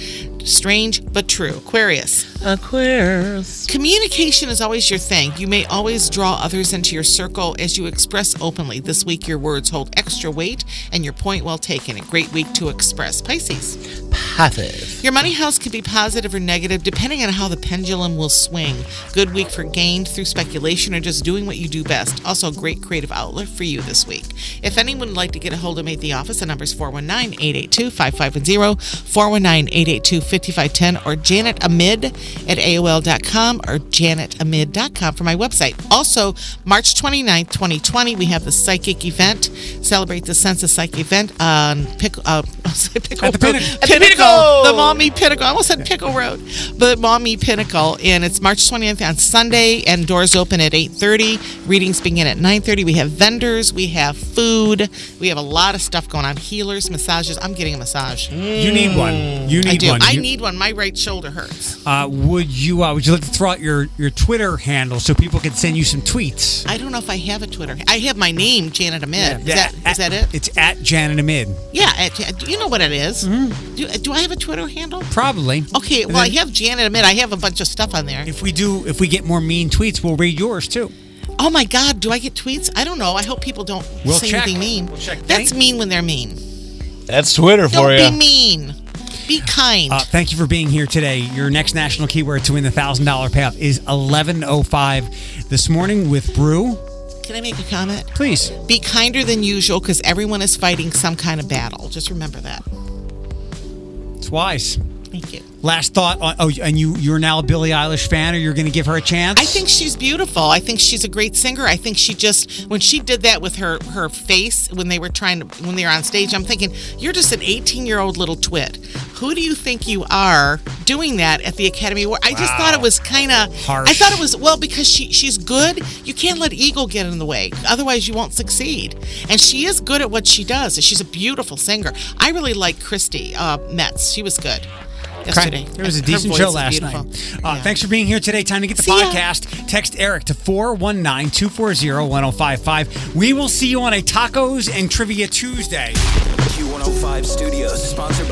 Strange but true. Aquarius. Aquarius. Communication is always your thing. You may always draw others into your circle as you express openly. This week, your words hold extra weight and your point well taken. A great week to express. Pisces. Positive. Your money house can be positive or negative depending on how the pendulum will swing. Good week for gain through speculation or just doing what you do best. Also, a great creative outlet for you this week. If anyone would like to get a hold of me at the office, the number is 419 882 5510, 419 882 5510, or Janet Amid at AOL.com or janetamid.com for my website. Also, March 29th, 2020, we have the psychic event. Celebrate the Sense of Psychic event on Pick, uh, Pickle, At the Pinnacle. At the Pinnacle. The Maumee Pinnacle. I almost said Pickle Road. But Maumee Pinnacle. And it's March 20th on Sunday, and doors open at 8.30. Readings begin at 9.30. We have vendors. We have food. We have a lot of stuff going on. Healers, massages. I'm getting a massage. You need one. You I need do. one. I You- need one. My right shoulder hurts. Uh, would you uh, would you like to throw out your, your Twitter handle so people can send you some tweets? I don't know if I have a Twitter. I have my name, Janet Amid. Is, that, is that it? It's at Janet Amid. Yeah, at, you know what it is. Do, do I have a Twitter handle? Probably. Okay, And well, I have Janet Amid. I have a bunch of stuff on there. If we do, if we get more mean tweets, we'll read yours too. Oh my God, do I get tweets? I don't know. I hope people don't We'll say check. anything mean. We'll check. That's Thank- mean when they're mean. That's Twitter for Don't you. be mean. Be kind. Uh, thank you for being here today. Your next national keyword to win the thousand dollar payout is eleven oh five this morning with Brew. Can I make a comment? Please. Be kinder than usual because everyone is fighting some kind of battle. Just remember that. It's wise. Thank you. Last thought on oh, and you you're now a Billie Eilish fan, or you're going to give her a chance? I think she's beautiful. I think she's a great singer. I think she just when she did that with her her face when they were trying to when they were on stage, I'm thinking you're just an 18 year old little twit. Who do you think you are doing that at the Academy Award? I just thought it was kind of. Harsh. I thought it was well because she she's good. You can't let ego get in the way, otherwise you won't succeed. And she is good at what she does. She's a beautiful singer. I really like Chrissy uh, Metz. She was good yesterday. It was a decent show last beautiful. night. Uh, Thanks for being here today. Time to get the See ya. podcast. Text Eric to 419 240 1055. We will see you on a Tacos and Trivia Tuesday. Q105 Studios, sponsored by